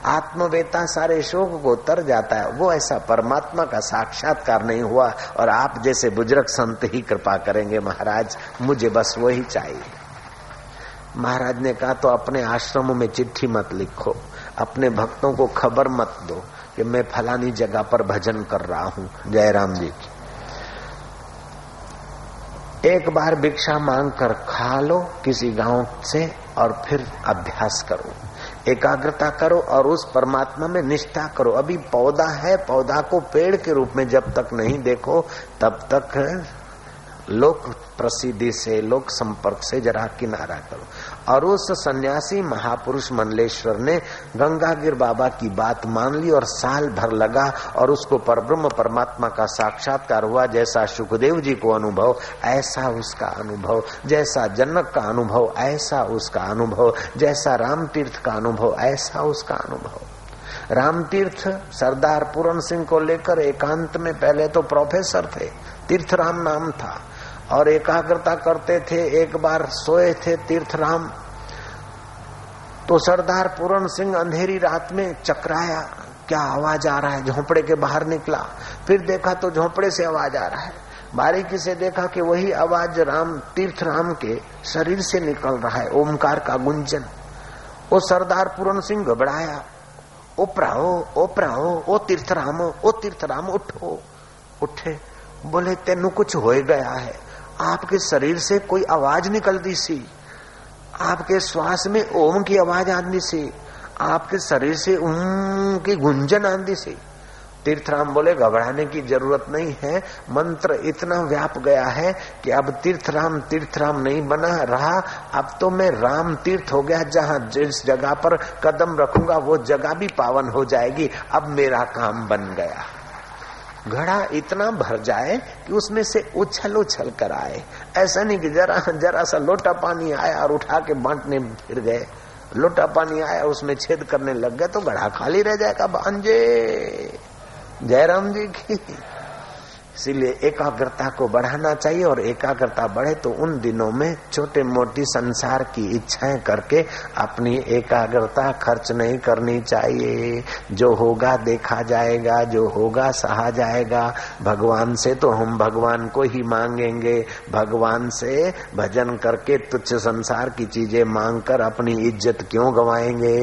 आत्मवेता सारे शोक को तर जाता है। वो ऐसा परमात्मा का साक्षात्कार नहीं हुआ और आप जैसे बुज़ुर्ग संत ही कृपा करेंगे महाराज, मुझे बस वही चाहिए। महाराज ने कहा तो अपने आश्रमों में चिट्ठी मत लिखो, अपने भक्तों को खबर मत दो कि मैं फलानी जगह पर भजन कर रहा हूँ। जयराम जी की। एक बार भिक्षा मांग कर खा लो किसी गाँव से और फिर अभ्यास करो। एकाग्रता करो और उस परमात्मा में निष्ठा करो। अभी पौधा है, पौधा को पेड़ के रूप में जब तक नहीं देखो, तब तक लोक प्रसिद्धि से, लोक संपर्क से जरा किनारा करो। और उस सन्यासी महापुरुष मंडलेश्वर ने गंगागिर बाबा की बात मान ली और साल भर लगा और उसको परब्रह्म परमात्मा का साक्षात्कार हुआ। जैसा सुखदेव जी को अनुभव, ऐसा उसका अनुभव। जैसा जनक का अनुभव, ऐसा उसका अनुभव। जैसा राम तीर्थ का अनुभव, ऐसा उसका अनुभव। राम तीर्थ सरदार पूरन सिंह को लेकर एकांत में पहले तो प्रोफेसर थे। तीर्थराम नाम था। और एकाग्रता करते थे, एक बार सोए थे तीर्थराम तो सरदार पूरण सिंह अंधेरी रात में चकराया, क्या आवाज़ आ रहा है? झोंपड़े के बाहर निकला। फिर देखा तो झोपड़े से आवाज़ आ रहा है। बारीकी से देखा कि वही आवाज़ राम तीर्थ राम के शरीर से निकल रहा है, ओमकार का गुंजन। वो सरदार पूरण सिंह घबराया ओपराओ ओपराओ ओ तीर्थ राम ओ तीर्थ राम उठो, उठे, बोले, तेन कुछ हो गया है। आपके शरीर से कोई आवाज़ निकलती सी। आपके श्वास में ओम की आवाज़ आती सी। आपके शरीर से ओम की गुंजन आती सी। तीर्थराम बोले, घबराने की ज़रूरत नहीं है। मंत्र इतना व्याप गया है कि अब तीर्थराम तीर्थराम नहीं बना रहा। अब तो मैं राम तीर्थ हो गया, जहाँ जिस जगह पर कदम रखूँगा, वो जगह भी पावन हो जाएगी। अब मेरा काम बन गया। घड़ा इतना भर जाए कि उसमें से उछल उछल कर आए। ऐसा नहीं कि जरा जरा सा लोटा पानी आया और उठा के बांटने फिर गए। लोटा पानी आया, उसमें छेद करने लग गए तो घड़ा खाली रह जाएगा। भांजे। जयराम जी की इसीलिए एकाग्रता को बढ़ाना चाहिए और एकाग्रता बढ़े तो उन दिनों में छोटे मोटी संसार की इच्छाएँ करके अपनी एकाग्रता खर्च नहीं करनी चाहिए। जो होगा देखा जाएगा, जो होगा सहा जाएगा। भगवान से तो हम भगवान को ही मांगेंगे। भगवान से भजन करके तुच्छ संसार की चीज़ें मांग कर अपनी इज़्ज़त क्यों गवाएँगे?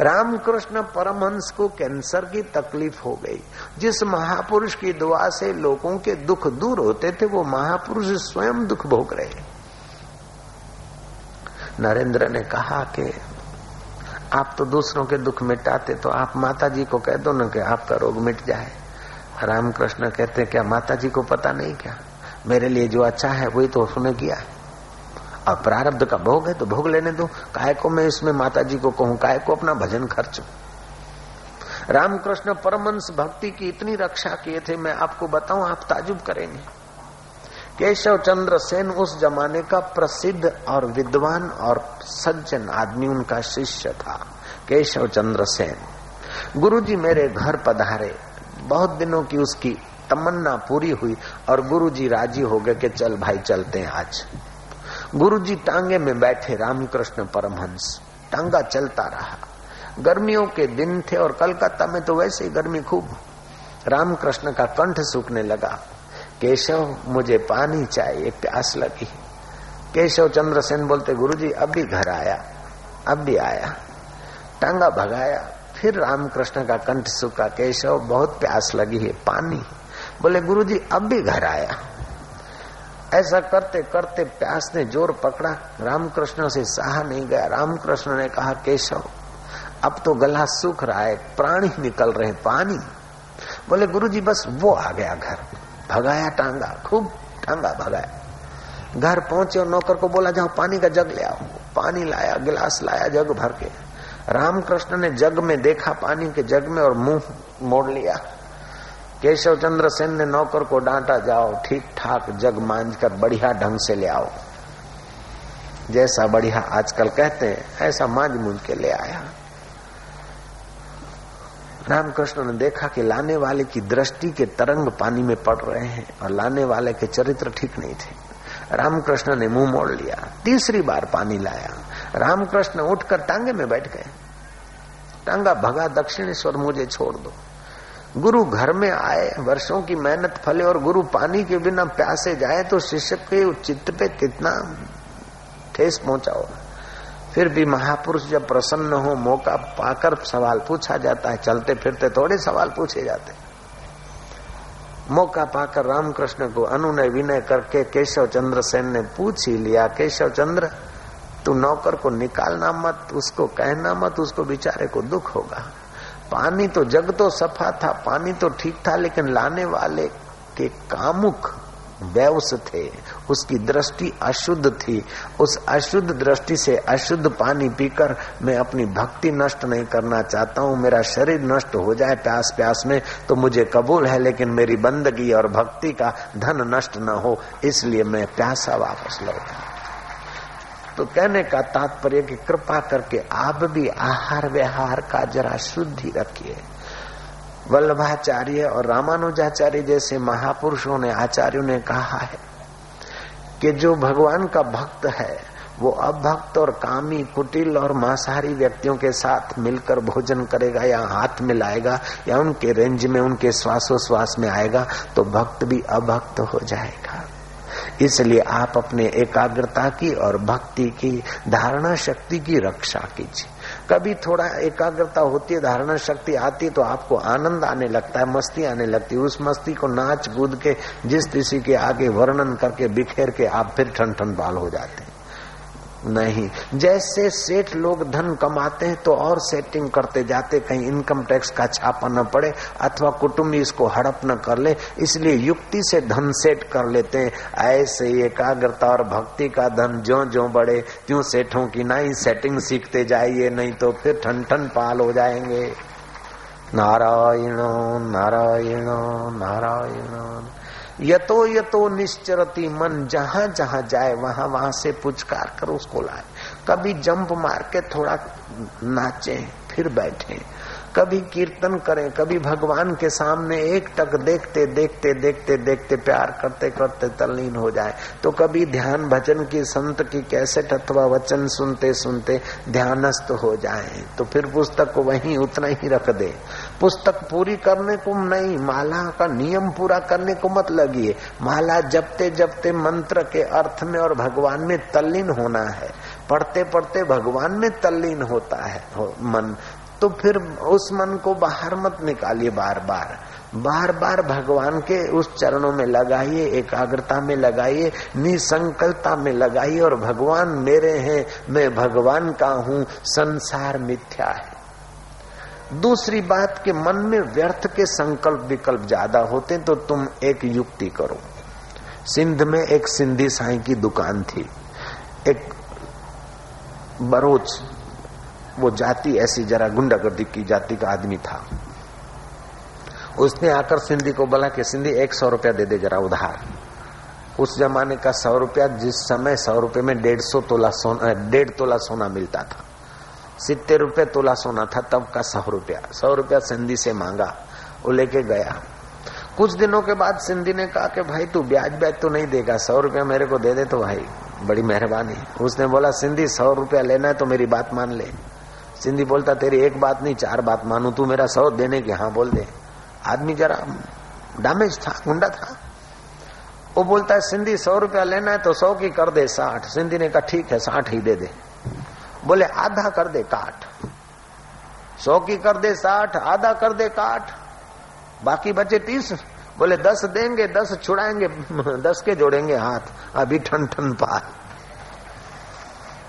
रामकृष्ण परमहंस को कैंसर की तकलीफ़ हो गई। जिस महापुरुष की दुआ से लोगों के दुख दूर होते थे, वो महापुरुष स्वयं दुख भोग रहे नरेंद्र ने कहा कि आप तो दूसरों के दुख मिटाते तो आप माता जी को कह दो ना कि आपका रोग मिट जाए। रामकृष्ण कहते क्या माता जी को पता नहीं क्या? मेरे लिए जो अच्छा है, वही तो उसने किया और प्रारब्ध का भोग है तो भोग लेने दो। काय को मैं इसमें माता जी को कहूँ? काय को अपना भजन खर्च? रामकृष्ण परमंश भक्ति की इतनी रक्षा किए थे, मैं आपको बताऊँ, आप ताजुब करेंगे। केशव चंद्र सेन उस जमाने का प्रसिद्ध और विद्वान और सज्जन आदमी, उनका शिष्य था, केशव चंद्र सेन। गुरुजी मेरे घर पधारे। बहुत दिनों की उसकी तमन्ना पूरी हुई और गुरुजी राज़ी हो गए कि चल भाई, चलते हैं आज। गुरुजी टांगे में बैठे रामकृष्ण परमहंस। टांगा चलता रहा। गर्मियों के दिन थे और कलकत्ता में तो वैसे ही गर्मी खूब। रामकृष्ण का कंठ सूखने लगा। केशव, मुझे पानी चाहिए प्यास लगी। केशव चंद्र सेन बोलते, गुरुजी, अब भी घर आया, अब भी आया। टांगा भगाया, फिर रामकृष्ण का कंठ सूखा। केशव, बहुत प्यास लगी है, पानी। बोले, गुरुजी, अब भी घर आया। ऐसा करते करते प्यास ने ज़ोर पकड़ा। रामकृष्ण से सहा नहीं गया। रामकृष्ण ने कहा, केशव अब तो गला सूख रहा है, प्राणी निकल रहे पानी। बोले, गुरुजी, बस वो आ गया घर। भगाया टांगा, खूब टांगा भगाया। घर पहुँचे और नौकर को बोला, जाओ, पानी का जग ले आओ। पानी लाया, गिलास लाया जग भर के। रामकृष्ण ने जग में देखा, पानी के जग में और मुँह मोड़ लिया। केशव चंद्र सेन ने नौकर को डांटा, जाओ ठीक ठाक जग मांझ कर बढ़िया ढंग से ले आओ। जैसा बढ़िया आजकल कहते हैं, ऐसा मांझ मूंझ के ले आया। रामकृष्ण ने देखा कि लाने वाले की दृष्टि के तरंग पानी में पड़ रहे हैं और लाने वाले के चरित्र ठीक नहीं थे। रामकृष्ण ने मुँह मोड़ लिया। तीसरी बार पानी लाया। रामकृष्ण उठकर टांगे में बैठ गए। टांगा भगा, दक्षिणेश्वर मुझे छोड़ दो। गुरु घर में आए, वर्षों की मेहनत फले और गुरु पानी के बिना प्यासे जाए तो शिष्य के चित्त पे कितना ठेस पहुँचा होगा फिर भी महापुरुष जब प्रसन्न हो, मौका पाकर सवाल पूछा जाता है, चलते फिरते थोड़े सवाल पूछे जाते मौका पाकर रामकृष्ण को अनुनय विनय करके केशव चंद्र सेन ने पूछ ही लिया, केशव चंद्र, तू नौकर को निकालना मत, उसको कहना मत, उसको बेचारे को दुख होगा। पानी तो जग तो सफ़ा था, पानी तो ठीक था, लेकिन लाने वाले के कामुक व्यवस थे। उसकी दृष्टि अशुद्ध थी। उस अशुद्ध दृष्टि से अशुद्ध पानी पीकर मैं अपनी भक्ति नष्ट नहीं करना चाहता हूँ। मेरा शरीर नष्ट हो जाए प्यास प्यास में तो मुझे कबूल है, लेकिन मेरी बंदगी और भक्ति का धन नष्ट न हो, इसलिए मैं प्यासा वापस लौटा। तो कहने का तात्पर्य कि कृपा करके आप भी आहार व्यवहार का जरा शुद्धि रखिए। वल्लभाचार्य और रामानुजाचार्य जैसे महापुरुषों ने आचार्यों ने कहा है कि जो भगवान का भक्त है, वो अभक्त और कामी, कुटिल और मांसाहारी व्यक्तियों के साथ मिलकर भोजन करेगा या हाथ मिलाएगा या उनके रेंज में, उनके श्वासोश्वास में आएगा तो भक्त भी अभक्त हो जाएगा। इसलिए आप अपने एकाग्रता की और भक्ति की, धारणा शक्ति की रक्षा कीजिए। कभी थोड़ा एकाग्रता होती है, धारणा शक्ति आती है तो आपको आनंद आने लगता है, मस्ती आने लगती है। उस मस्ती को नाच कूद के, जिस किसी के आगे वर्णन करके, बिखेर के आप फिर ठन ठन बाल हो जाते हैं। नहीं। जैसे सेठ लोग धन कमाते हैं तो और सेटिंग करते जाते, कहीं इनकम टैक्स का छापा न पड़े, अथवा कुटुंबी इसको हड़प न कर ले, इसलिए युक्ति से धन सेट कर लेते हैं। ऐसे एकाग्रता और भक्ति का धन जो जो बढ़े, त्यों सेठों की नई सेटिंग सीखते जाइए, नहीं तो फिर ठन ठन पाल हो जाएँगे। नारायण नारायण नारायण। यतो यतो निश्चरती मन, जहाँ जहाँ जाए, वहाँ वहाँ से पुचकार कर उसको लाए। कभी जंप मार के थोड़ा नाचे, फिर बैठे। कभी कीर्तन करें कभी भगवान के सामने एक टक देखते देखते देखते देखते प्यार करते करते तल्लीन हो जाए। तो कभी ध्यान भजन की संत की कैसेट अथवा वचन सुनते सुनते ध्यानस्थ हो जाए। तो फिर पुस्तक को वहीं उतना ही रख दे। पुस्तक पूरी करने को नहीं माला का नियम पूरा करने को मत लगिए। माला जपते जपते मंत्र के अर्थ में और भगवान में तल्लीन होना है। पढ़ते पढ़ते भगवान में तल्लीन होता है हो, मन। तो फिर उस मन को बाहर मत निकालिए बार बार। बार बार भगवान के उस चरणों में लगाइए, एकाग्रता में लगाइए, निसंकल्पता में लगाइए और भगवान मेरे हैं, मैं भगवान का हूँ, संसार मिथ्या है। दूसरी बात के मन में व्यर्थ के संकल्प विकल्प ज़्यादा होते तो तुम एक युक्ति करो। सिंध में एक सिंधी साई की दुकान थी। एक बरोच वो जाति ऐसी जरा गुंडागर्दी की जाति का आदमी था। उसने आकर सिंधी को बोला कि, सिंधी, एक सौ रुपया दे दे जरा उधार। उस जमाने का सौ रुपया, जिस समय सौ रुपये में डेढ़ सौ तोला सोना डेढ़ तोला सोना मिलता था। सितर रुपये तोला सोना था, तब का सौ रुपया। सौ रुपया सिंधी से मांगा, वो लेके गया। कुछ दिनों के बाद सिंधी ने कहा कि, भाई, तू ब्याज ब्याज तो नहीं देगा, सौ रुपया मेरे को दे दे तो भाई, बड़ी मेहरबानी। उसने बोला, सिंधी, सौ रुपया लेना है तो मेरी बात मान ले। सिंधी बोलता, तेरी एक बात नहीं, चार बात मानू, तू मेरा सौ देने की. हाँ बोल दे. आदमी जरा डैमेज था, गुंडा था। वो बोलता है, सिंधी सौ रुपया लेना है तो सौ की कर दे साठ. सिंधी ने कहा, ठीक है, साठ ही दे दे. बोले, आधा कर दे काट सौ की कर दे साठ, आधा कर दे काट बाकी बचे तीस। बोले, दस देंगे, दस छुड़ाएँगे, दस के जोड़ेंगे हाथ। अभी ठन ठन पार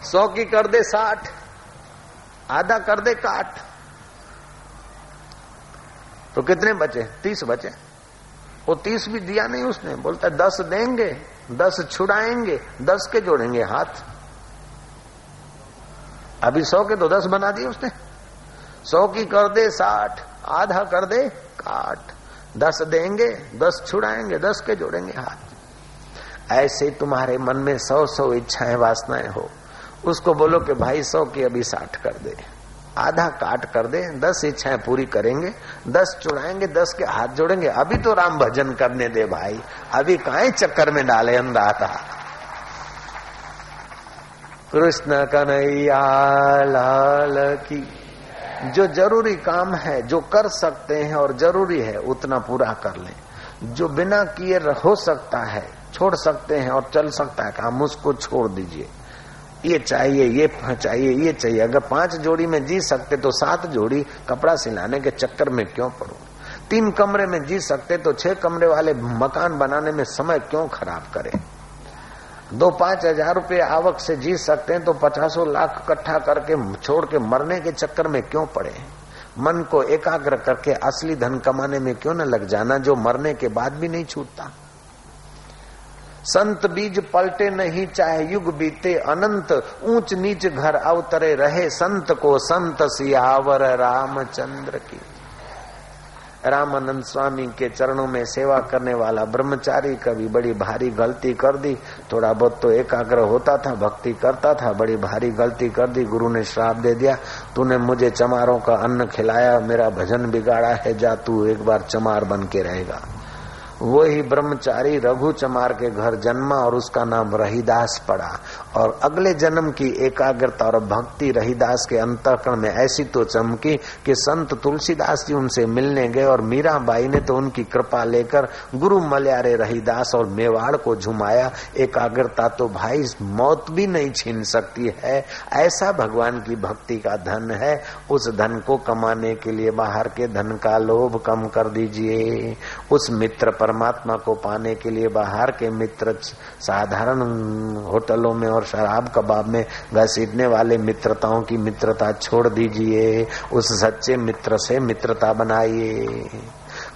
सौ की कर दे साठ। आधा कर दे काट तो कितने बचे? तीस बचे। वो तीस भी दिया नहीं उसने। बोलता, दस देंगे, दस छुड़ाएँगे, दस के जोड़ेंगे हाथ। अभी सौ के तो दस बना दिए उसने। सौ की कर दे साठ, आधा कर दे काट दस देंगे, दस छुड़ाएँगे, दस के जोड़ेंगे हाथ। ऐसे तुम्हारे मन में सौ सौ इच्छाएँ, वासनाएँ हो। उसको बोलो कि भाई सौ की अभी साठ कर दे। आधा काट कर दे, दस इच्छाएँ पूरी करेंगे, दस चुड़ाएँगे दस के हाथ जोड़ेंगे। अभी तो राम भजन करने दे भाई, अभी काहे चक्कर में डाले अंदाता कृष्ण कन्हैया लाल की, जो ज़रूरी काम है, जो कर सकते हैं और ज़रूरी है, उतना पूरा कर लें। जो बिना किए हो सकता है, छोड़ सकते हैं और चल सकता है, काम, उसको छोड़ दीजिए। ये चाहिए ये चाहिए ये चाहिए। अगर पाँच जोड़ी में जी सकते तो सात जोड़ी कपड़ा सिलाने के चक्कर में क्यों पड़ो? तीन कमरे में जी सकते तो छह कमरे वाले मकान बनाने में समय क्यों खराब करें? दो पाँच हज़ार रुपये आवक से जी सकते हैं तो पचासों लाख इकट्ठा करके, छोड़ के मरने के चक्कर में क्यों पड़े? मन को एकाग्र करके असली धन कमाने में क्यों न लग जाना, जो मरने के बाद भी नहीं छूटता? संत बीज पलटे नहीं, चाहे युग बीते, अनंत ऊंच नीच घर अवतरे रहे। संत को संत सियावर रामचंद्र की। रामानंद स्वामी के चरणों में सेवा करने वाला ब्रह्मचारी कभी बड़ी भारी गलती कर दी। थोड़ा बहुत तो एकाग्र होता था, भक्ति करता था, बड़ी भारी गलती कर दी। गुरु ने श्राप दे दिया, तूने मुझे चमारों का अन्न खिलाया, मेरा भजन बिगाड़ा है, जा तू एक बार चमार बन के रहेगा। वही ब्रह्मचारी रघु चमार के घर जन्मा और उसका नाम रहीदास पड़ा। और अगले जन्म की एकाग्रता और भक्ति रहीदास के अंतकरण में ऐसी तो चमकी कि संत तुलसीदास जी उनसे मिलने गए और मीरा बाई ने तो उनकी कृपा लेकर गुरु मल्यारे रहीदास और मेवाड़ को झुमाया। एकाग्रता तो भाई, मौत भी नहीं छीन सकती है। ऐसा भगवान की भक्ति का धन है। उस धन को कमाने के लिए बाहर के धन का लोभ कम कर दीजिए। उस मित्र परमात्मा को पाने के लिए बाहर के मित्र साधारण होटलों में और शराब कबाब में घसीटने वाले मित्रताओं की मित्रता छोड़ दीजिए, उस सच्चे मित्र से मित्रता बनाइए।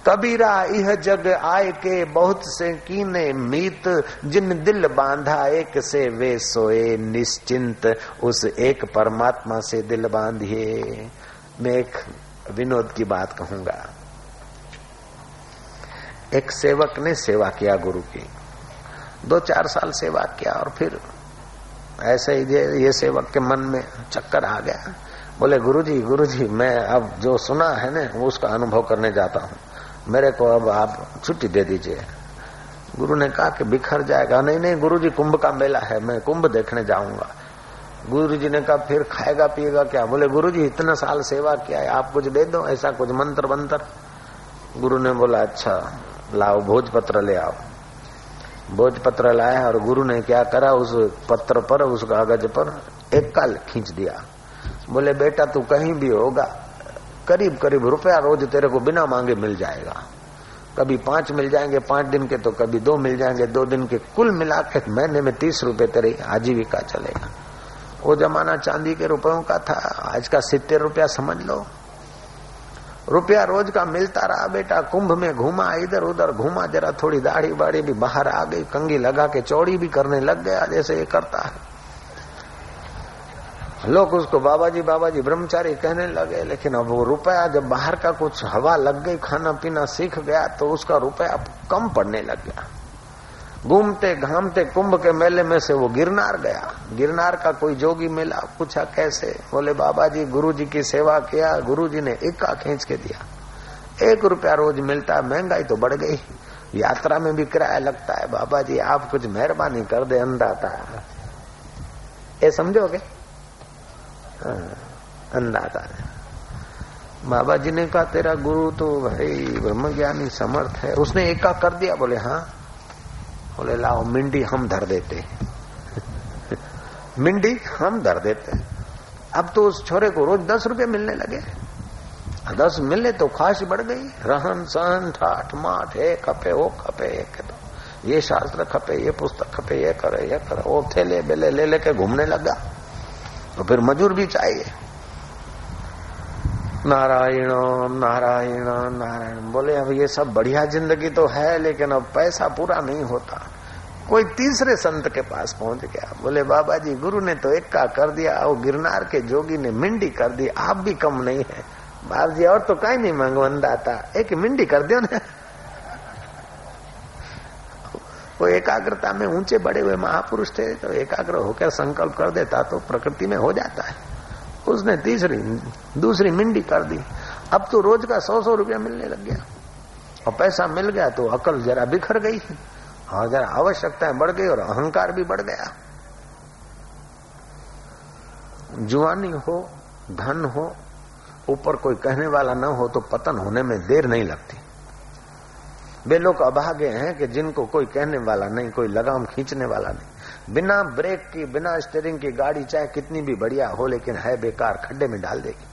कबीरा यह जग आय के बहुत से कीने मीत, जिन दिल बांधा एक से वे सोए निश्चिंत, उस एक परमात्मा से दिल बांधिए। मैं एक विनोद की बात कहूँगा। एक सेवक ने सेवा किया गुरु की। दो चार साल सेवा किया और फिर ऐसे ही ये सेवक के मन में चक्कर आ गया। बोले, गुरुजी गुरुजी, मैं अब जो सुना है ना उसका अनुभव करने जाता हूँ। मेरे को अब आप छुट्टी दे दीजिए। गुरु ने कहा कि बिखर जाएगा। नहीं नहीं गुरु जी कुंभ का मेला है, मैं कुंभ देखने जाऊँगा। गुरु जी ने कहा, फिर खाएगा, पिएगा क्या? बोले गुरु जी इतना साल सेवा किया है, आप कुछ दे दो, ऐसा कुछ मंत्र मंत्र गुरु ने बोला अच्छा लाओ, भोजपत्र ले आओ। भोजपत्र लाया और गुरु ने क्या करा उस पत्र पर, उस कागज़ पर? एक कल खींच दिया। बोले, बेटा, तू कहीं भी होगा करीब करीब रुपया रोज तेरे को बिना मांगे मिल जाएगा। कभी पाँच मिल जाएँगे, पाँच दिन के तो कभी दो मिल जाएँगे, दो दिन के कुल मिला के महीने में तीस रुपए तेरे आजीविका चलेगा। वो जमाना चांदी के रुपयों का था, आज का सितर रुपया समझ लो। रुपया रोज का मिलता रहा, बेटा, कुंभ में घूमा, इधर उधर घूमा, जरा थोड़ी दाढ़ी बाढ़ी भी बाहर आ गई, कंगी लगा के चौड़ी भी करने लग गया, जैसे ये करता है। लोग उसको बाबा जी बाबा जी ब्रह्मचारी कहने लगे, लेकिन अब वो रुपया जब बाहर का कुछ हवा लग गई, खाना पीना सीख गया तो उसका रुपया कम पड़ने लग गया। घूमते घामते कुंभ के मेले में से वो गिरनार गया। गिरनार का कोई जोगी मिला पूछा कैसे? बोले बाबा जी गुरु जी की सेवा किया गुरु जी ने इक्का खींच के दिया। एक रुपया रोज मिलता है महँगाई तो बढ़ गई। यात्रा में भी किराया लगता है। बाबा जी आप कुछ मेहरबानी कर दे अंदाता ये समझोगे? हाँ, अंदाज़ा बाबा जी ने कहा तेरा गुरु तो भाई ब्रह्म ज्ञानी समर्थ है। उसने एका कर दिया बोले हाँ बोले, लाओ, मिंडी हम धर देते मिंडी हम धर देते अब तो उस छोरे को रोज दस रुपए मिलने लगे। दस मिले तो ख्वाहिश बढ़ गई। रहन सहन, ठाठ माठ हे खपे वो खपे तो ये शास्त्र खपे ये पुस्तक खपे ये करे ये करे। वो थैले बेले ले लेके घूमने लगा। तो फिर मजूर भी चाहिए। नारायण नारायण नारायण बोले, अब ये सब बढ़िया ज़िंदगी तो है, लेकिन अब पैसा पूरा नहीं होता। कोई तीसरे संत के पास पहुँच गया। बोले, बाबा जी, गुरु ने तो एक का कर दिया, और गिरनार के जोगी ने मिंडी कर दी। आप भी कम नहीं है। बाप जी, और तो कहीं नहीं मंगवंदा था एक मिंडी कर दियो ना। वो एकाग्रता में ऊँचे बड़े हुए महापुरुष थे तो एकाग्र होकर संकल्प कर देता तो प्रकृति में हो जाता है। उसने तीसरी, दूसरी मिंडी कर दी। अब तो रोज का सौ सौ रुपया मिलने लग गया। और पैसा मिल गया तो अकल जरा बिखर गई। हाँ जरा आवश्यकताएँ बढ़ गई और अहंकार भी बढ़ गया। जुआनी हो, धन हो, ऊपर कोई कहने वाला न हो तो पतन होने में देर नहीं लगती। वे लोग अभागे हैं कि जिनको कोई कहने वाला नहीं, कोई लगाम खींचने वाला नहीं। बिना ब्रेक की, बिना स्टेरिंग की गाड़ी चाहे कितनी भी बढ़िया हो, लेकिन है बेकार, खड्डे में डाल देगी।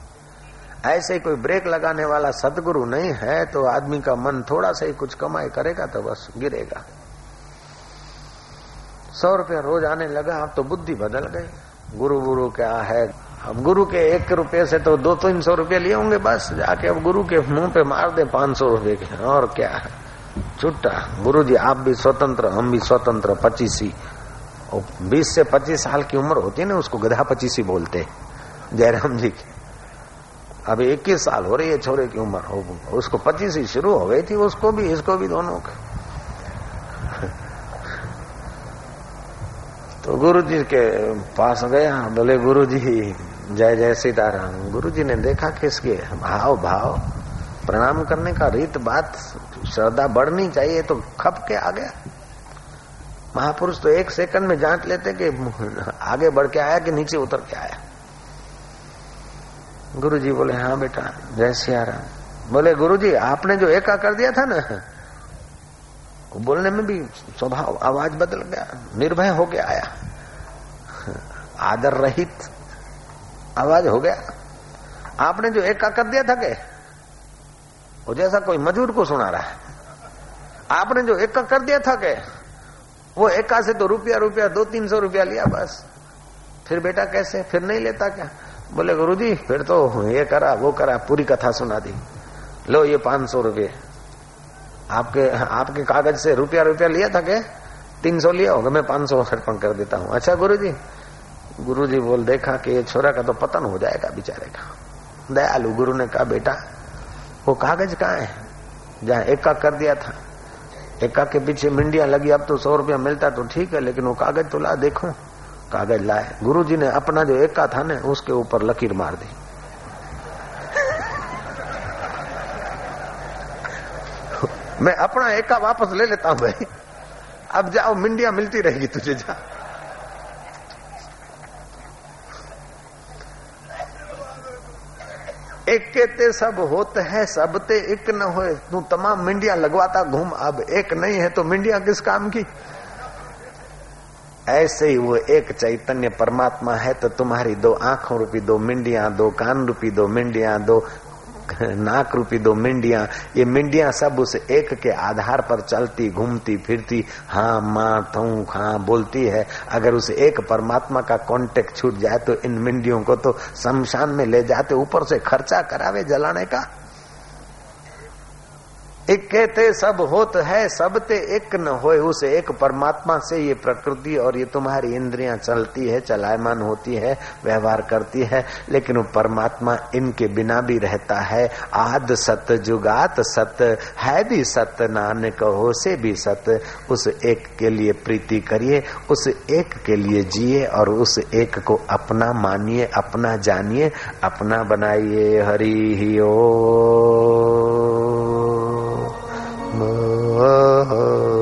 ऐसे कोई ब्रेक लगाने वाला सदगुरु नहीं है तो आदमी का मन थोड़ा सा ही कुछ कमाई करेगा तो बस गिरेगा। सौ रुपया रोज आने लगा, अब तो बुद्धि बदल गई। गुरु गुरु क्या है? अब गुरु के एक रुपये से तो दो, तीन सौ रुपये लिए होंगे, बस जाके अब गुरु के मुँह पे मार दे पाँच सौ रुपये के। और क्या है? छुट्टा। गुरु जी आप भी स्वतंत्र, हम भी स्वतंत्र, पच्चीसी बीस से पच्चीस साल की उम्र होती है ना, उसको गधा पच्चीसी बोलते जयराम जी की। अभी इक्कीस साल हो रही है, छोरे की उम्र। हो, उसको पच्चीस ही शुरू हो गई थी, उसको भी, इसको भी दोनों को। तो गुरु जी के पास गया, बोले गुरु जी जय जय सीताराम। गुरु जी ने देखा किसके भाव भाव। प्रणाम करने का रीत बात, श्रद्धा बढ़नी चाहिए तो खप के आ गया। महापुरुष तो एक सेकंड में जाँच लेते कि आगे बढ़ के आया कि नीचे उतर के आया? गुरु जी बोले हाँ बेटा, जय सिया राम बोले गुरु जी आपने जो एका कर दिया था ना बोलने में भी स्वभाव, आवाज़ बदल गया, निर्भय हो गया आया। आदर रहित आवाज़ हो गया। आपने जो एका कर दिया था के, वो जैसा कोई मजूर को सुना रहा है। आपने जो एक कर दिया था के वो एका से तो रुपया रुपया, दो तीन सौ रुपया लिया बस। फिर बेटा कैसे? फिर नहीं लेता क्या? बोले गुरु जी फिर तो ये करा, वो करा, पूरी कथा सुना दी। लो ये पाँच सौ रुपये। आपके आपके कागज़ से रुपया रुपया लिया था के तीन सौ लिया होगा, मैं पाँच सौ अर्पण कर देता हूँ। अच्छा गुरु जी गुरु जी बोल, देखा कि ये छोरा का तो पतन हो जाएगा बेचारे का। दयालु गुरु ने कहा, बेटा, वो कागज़ कहाँ है? जहाँ का कर दिया था। एका के पीछे मिंडिया लगी, अब तो सौ रुपया मिलता तो ठीक है, लेकिन वो कागज़ तो ला, देखो। कागज़ लाए। गुरु जी ने अपना जो एका था ना, उसके ऊपर लकीर मार दी। मैं अपना एका वापस ले लेता हूँ भाई। अब जाओ, मिंडिया मिलती रहेगी तुझे, जा। के ते सब होते हैं, सब ते एक न हो तू तमाम मिंडिया लगवाता घूम, अब एक नहीं है तो मिंडिया किस काम की? ऐसे ही वो एक चैतन्य परमात्मा है तो तुम्हारी दो आँखों रूपी दो मिंडिया, दो कान रूपी दो मिंडिया, दो नाक रूपी दो मिंडिया, ये मिंडिया सब उस एक के आधार पर चलती, घूमती, फिरती हाँ माँ, थू हाँ बोलती है। अगर उस एक परमात्मा का कांटेक्ट छूट जाए तो इन मिंडियों को तो शमशान में ले जाते, ऊपर से खर्चा करावे जलाने का। एक कहते सब होत है, सब ते एक न होए, उस एक परमात्मा से ये प्रकृति और ये तुम्हारी इंद्रियाँ चलती है, चलायमान होती है, व्यवहार करती है, लेकिन वो परमात्मा इनके बिना भी रहता है। आद सत जुगात सत, है भी सत नानक हो से भी सत। उस एक के लिए प्रीति करिए, उस एक के लिए जिए और उस एक को अपना मानिए, अपना जानिए, अपना बनाइए, हरि ओ। Moho.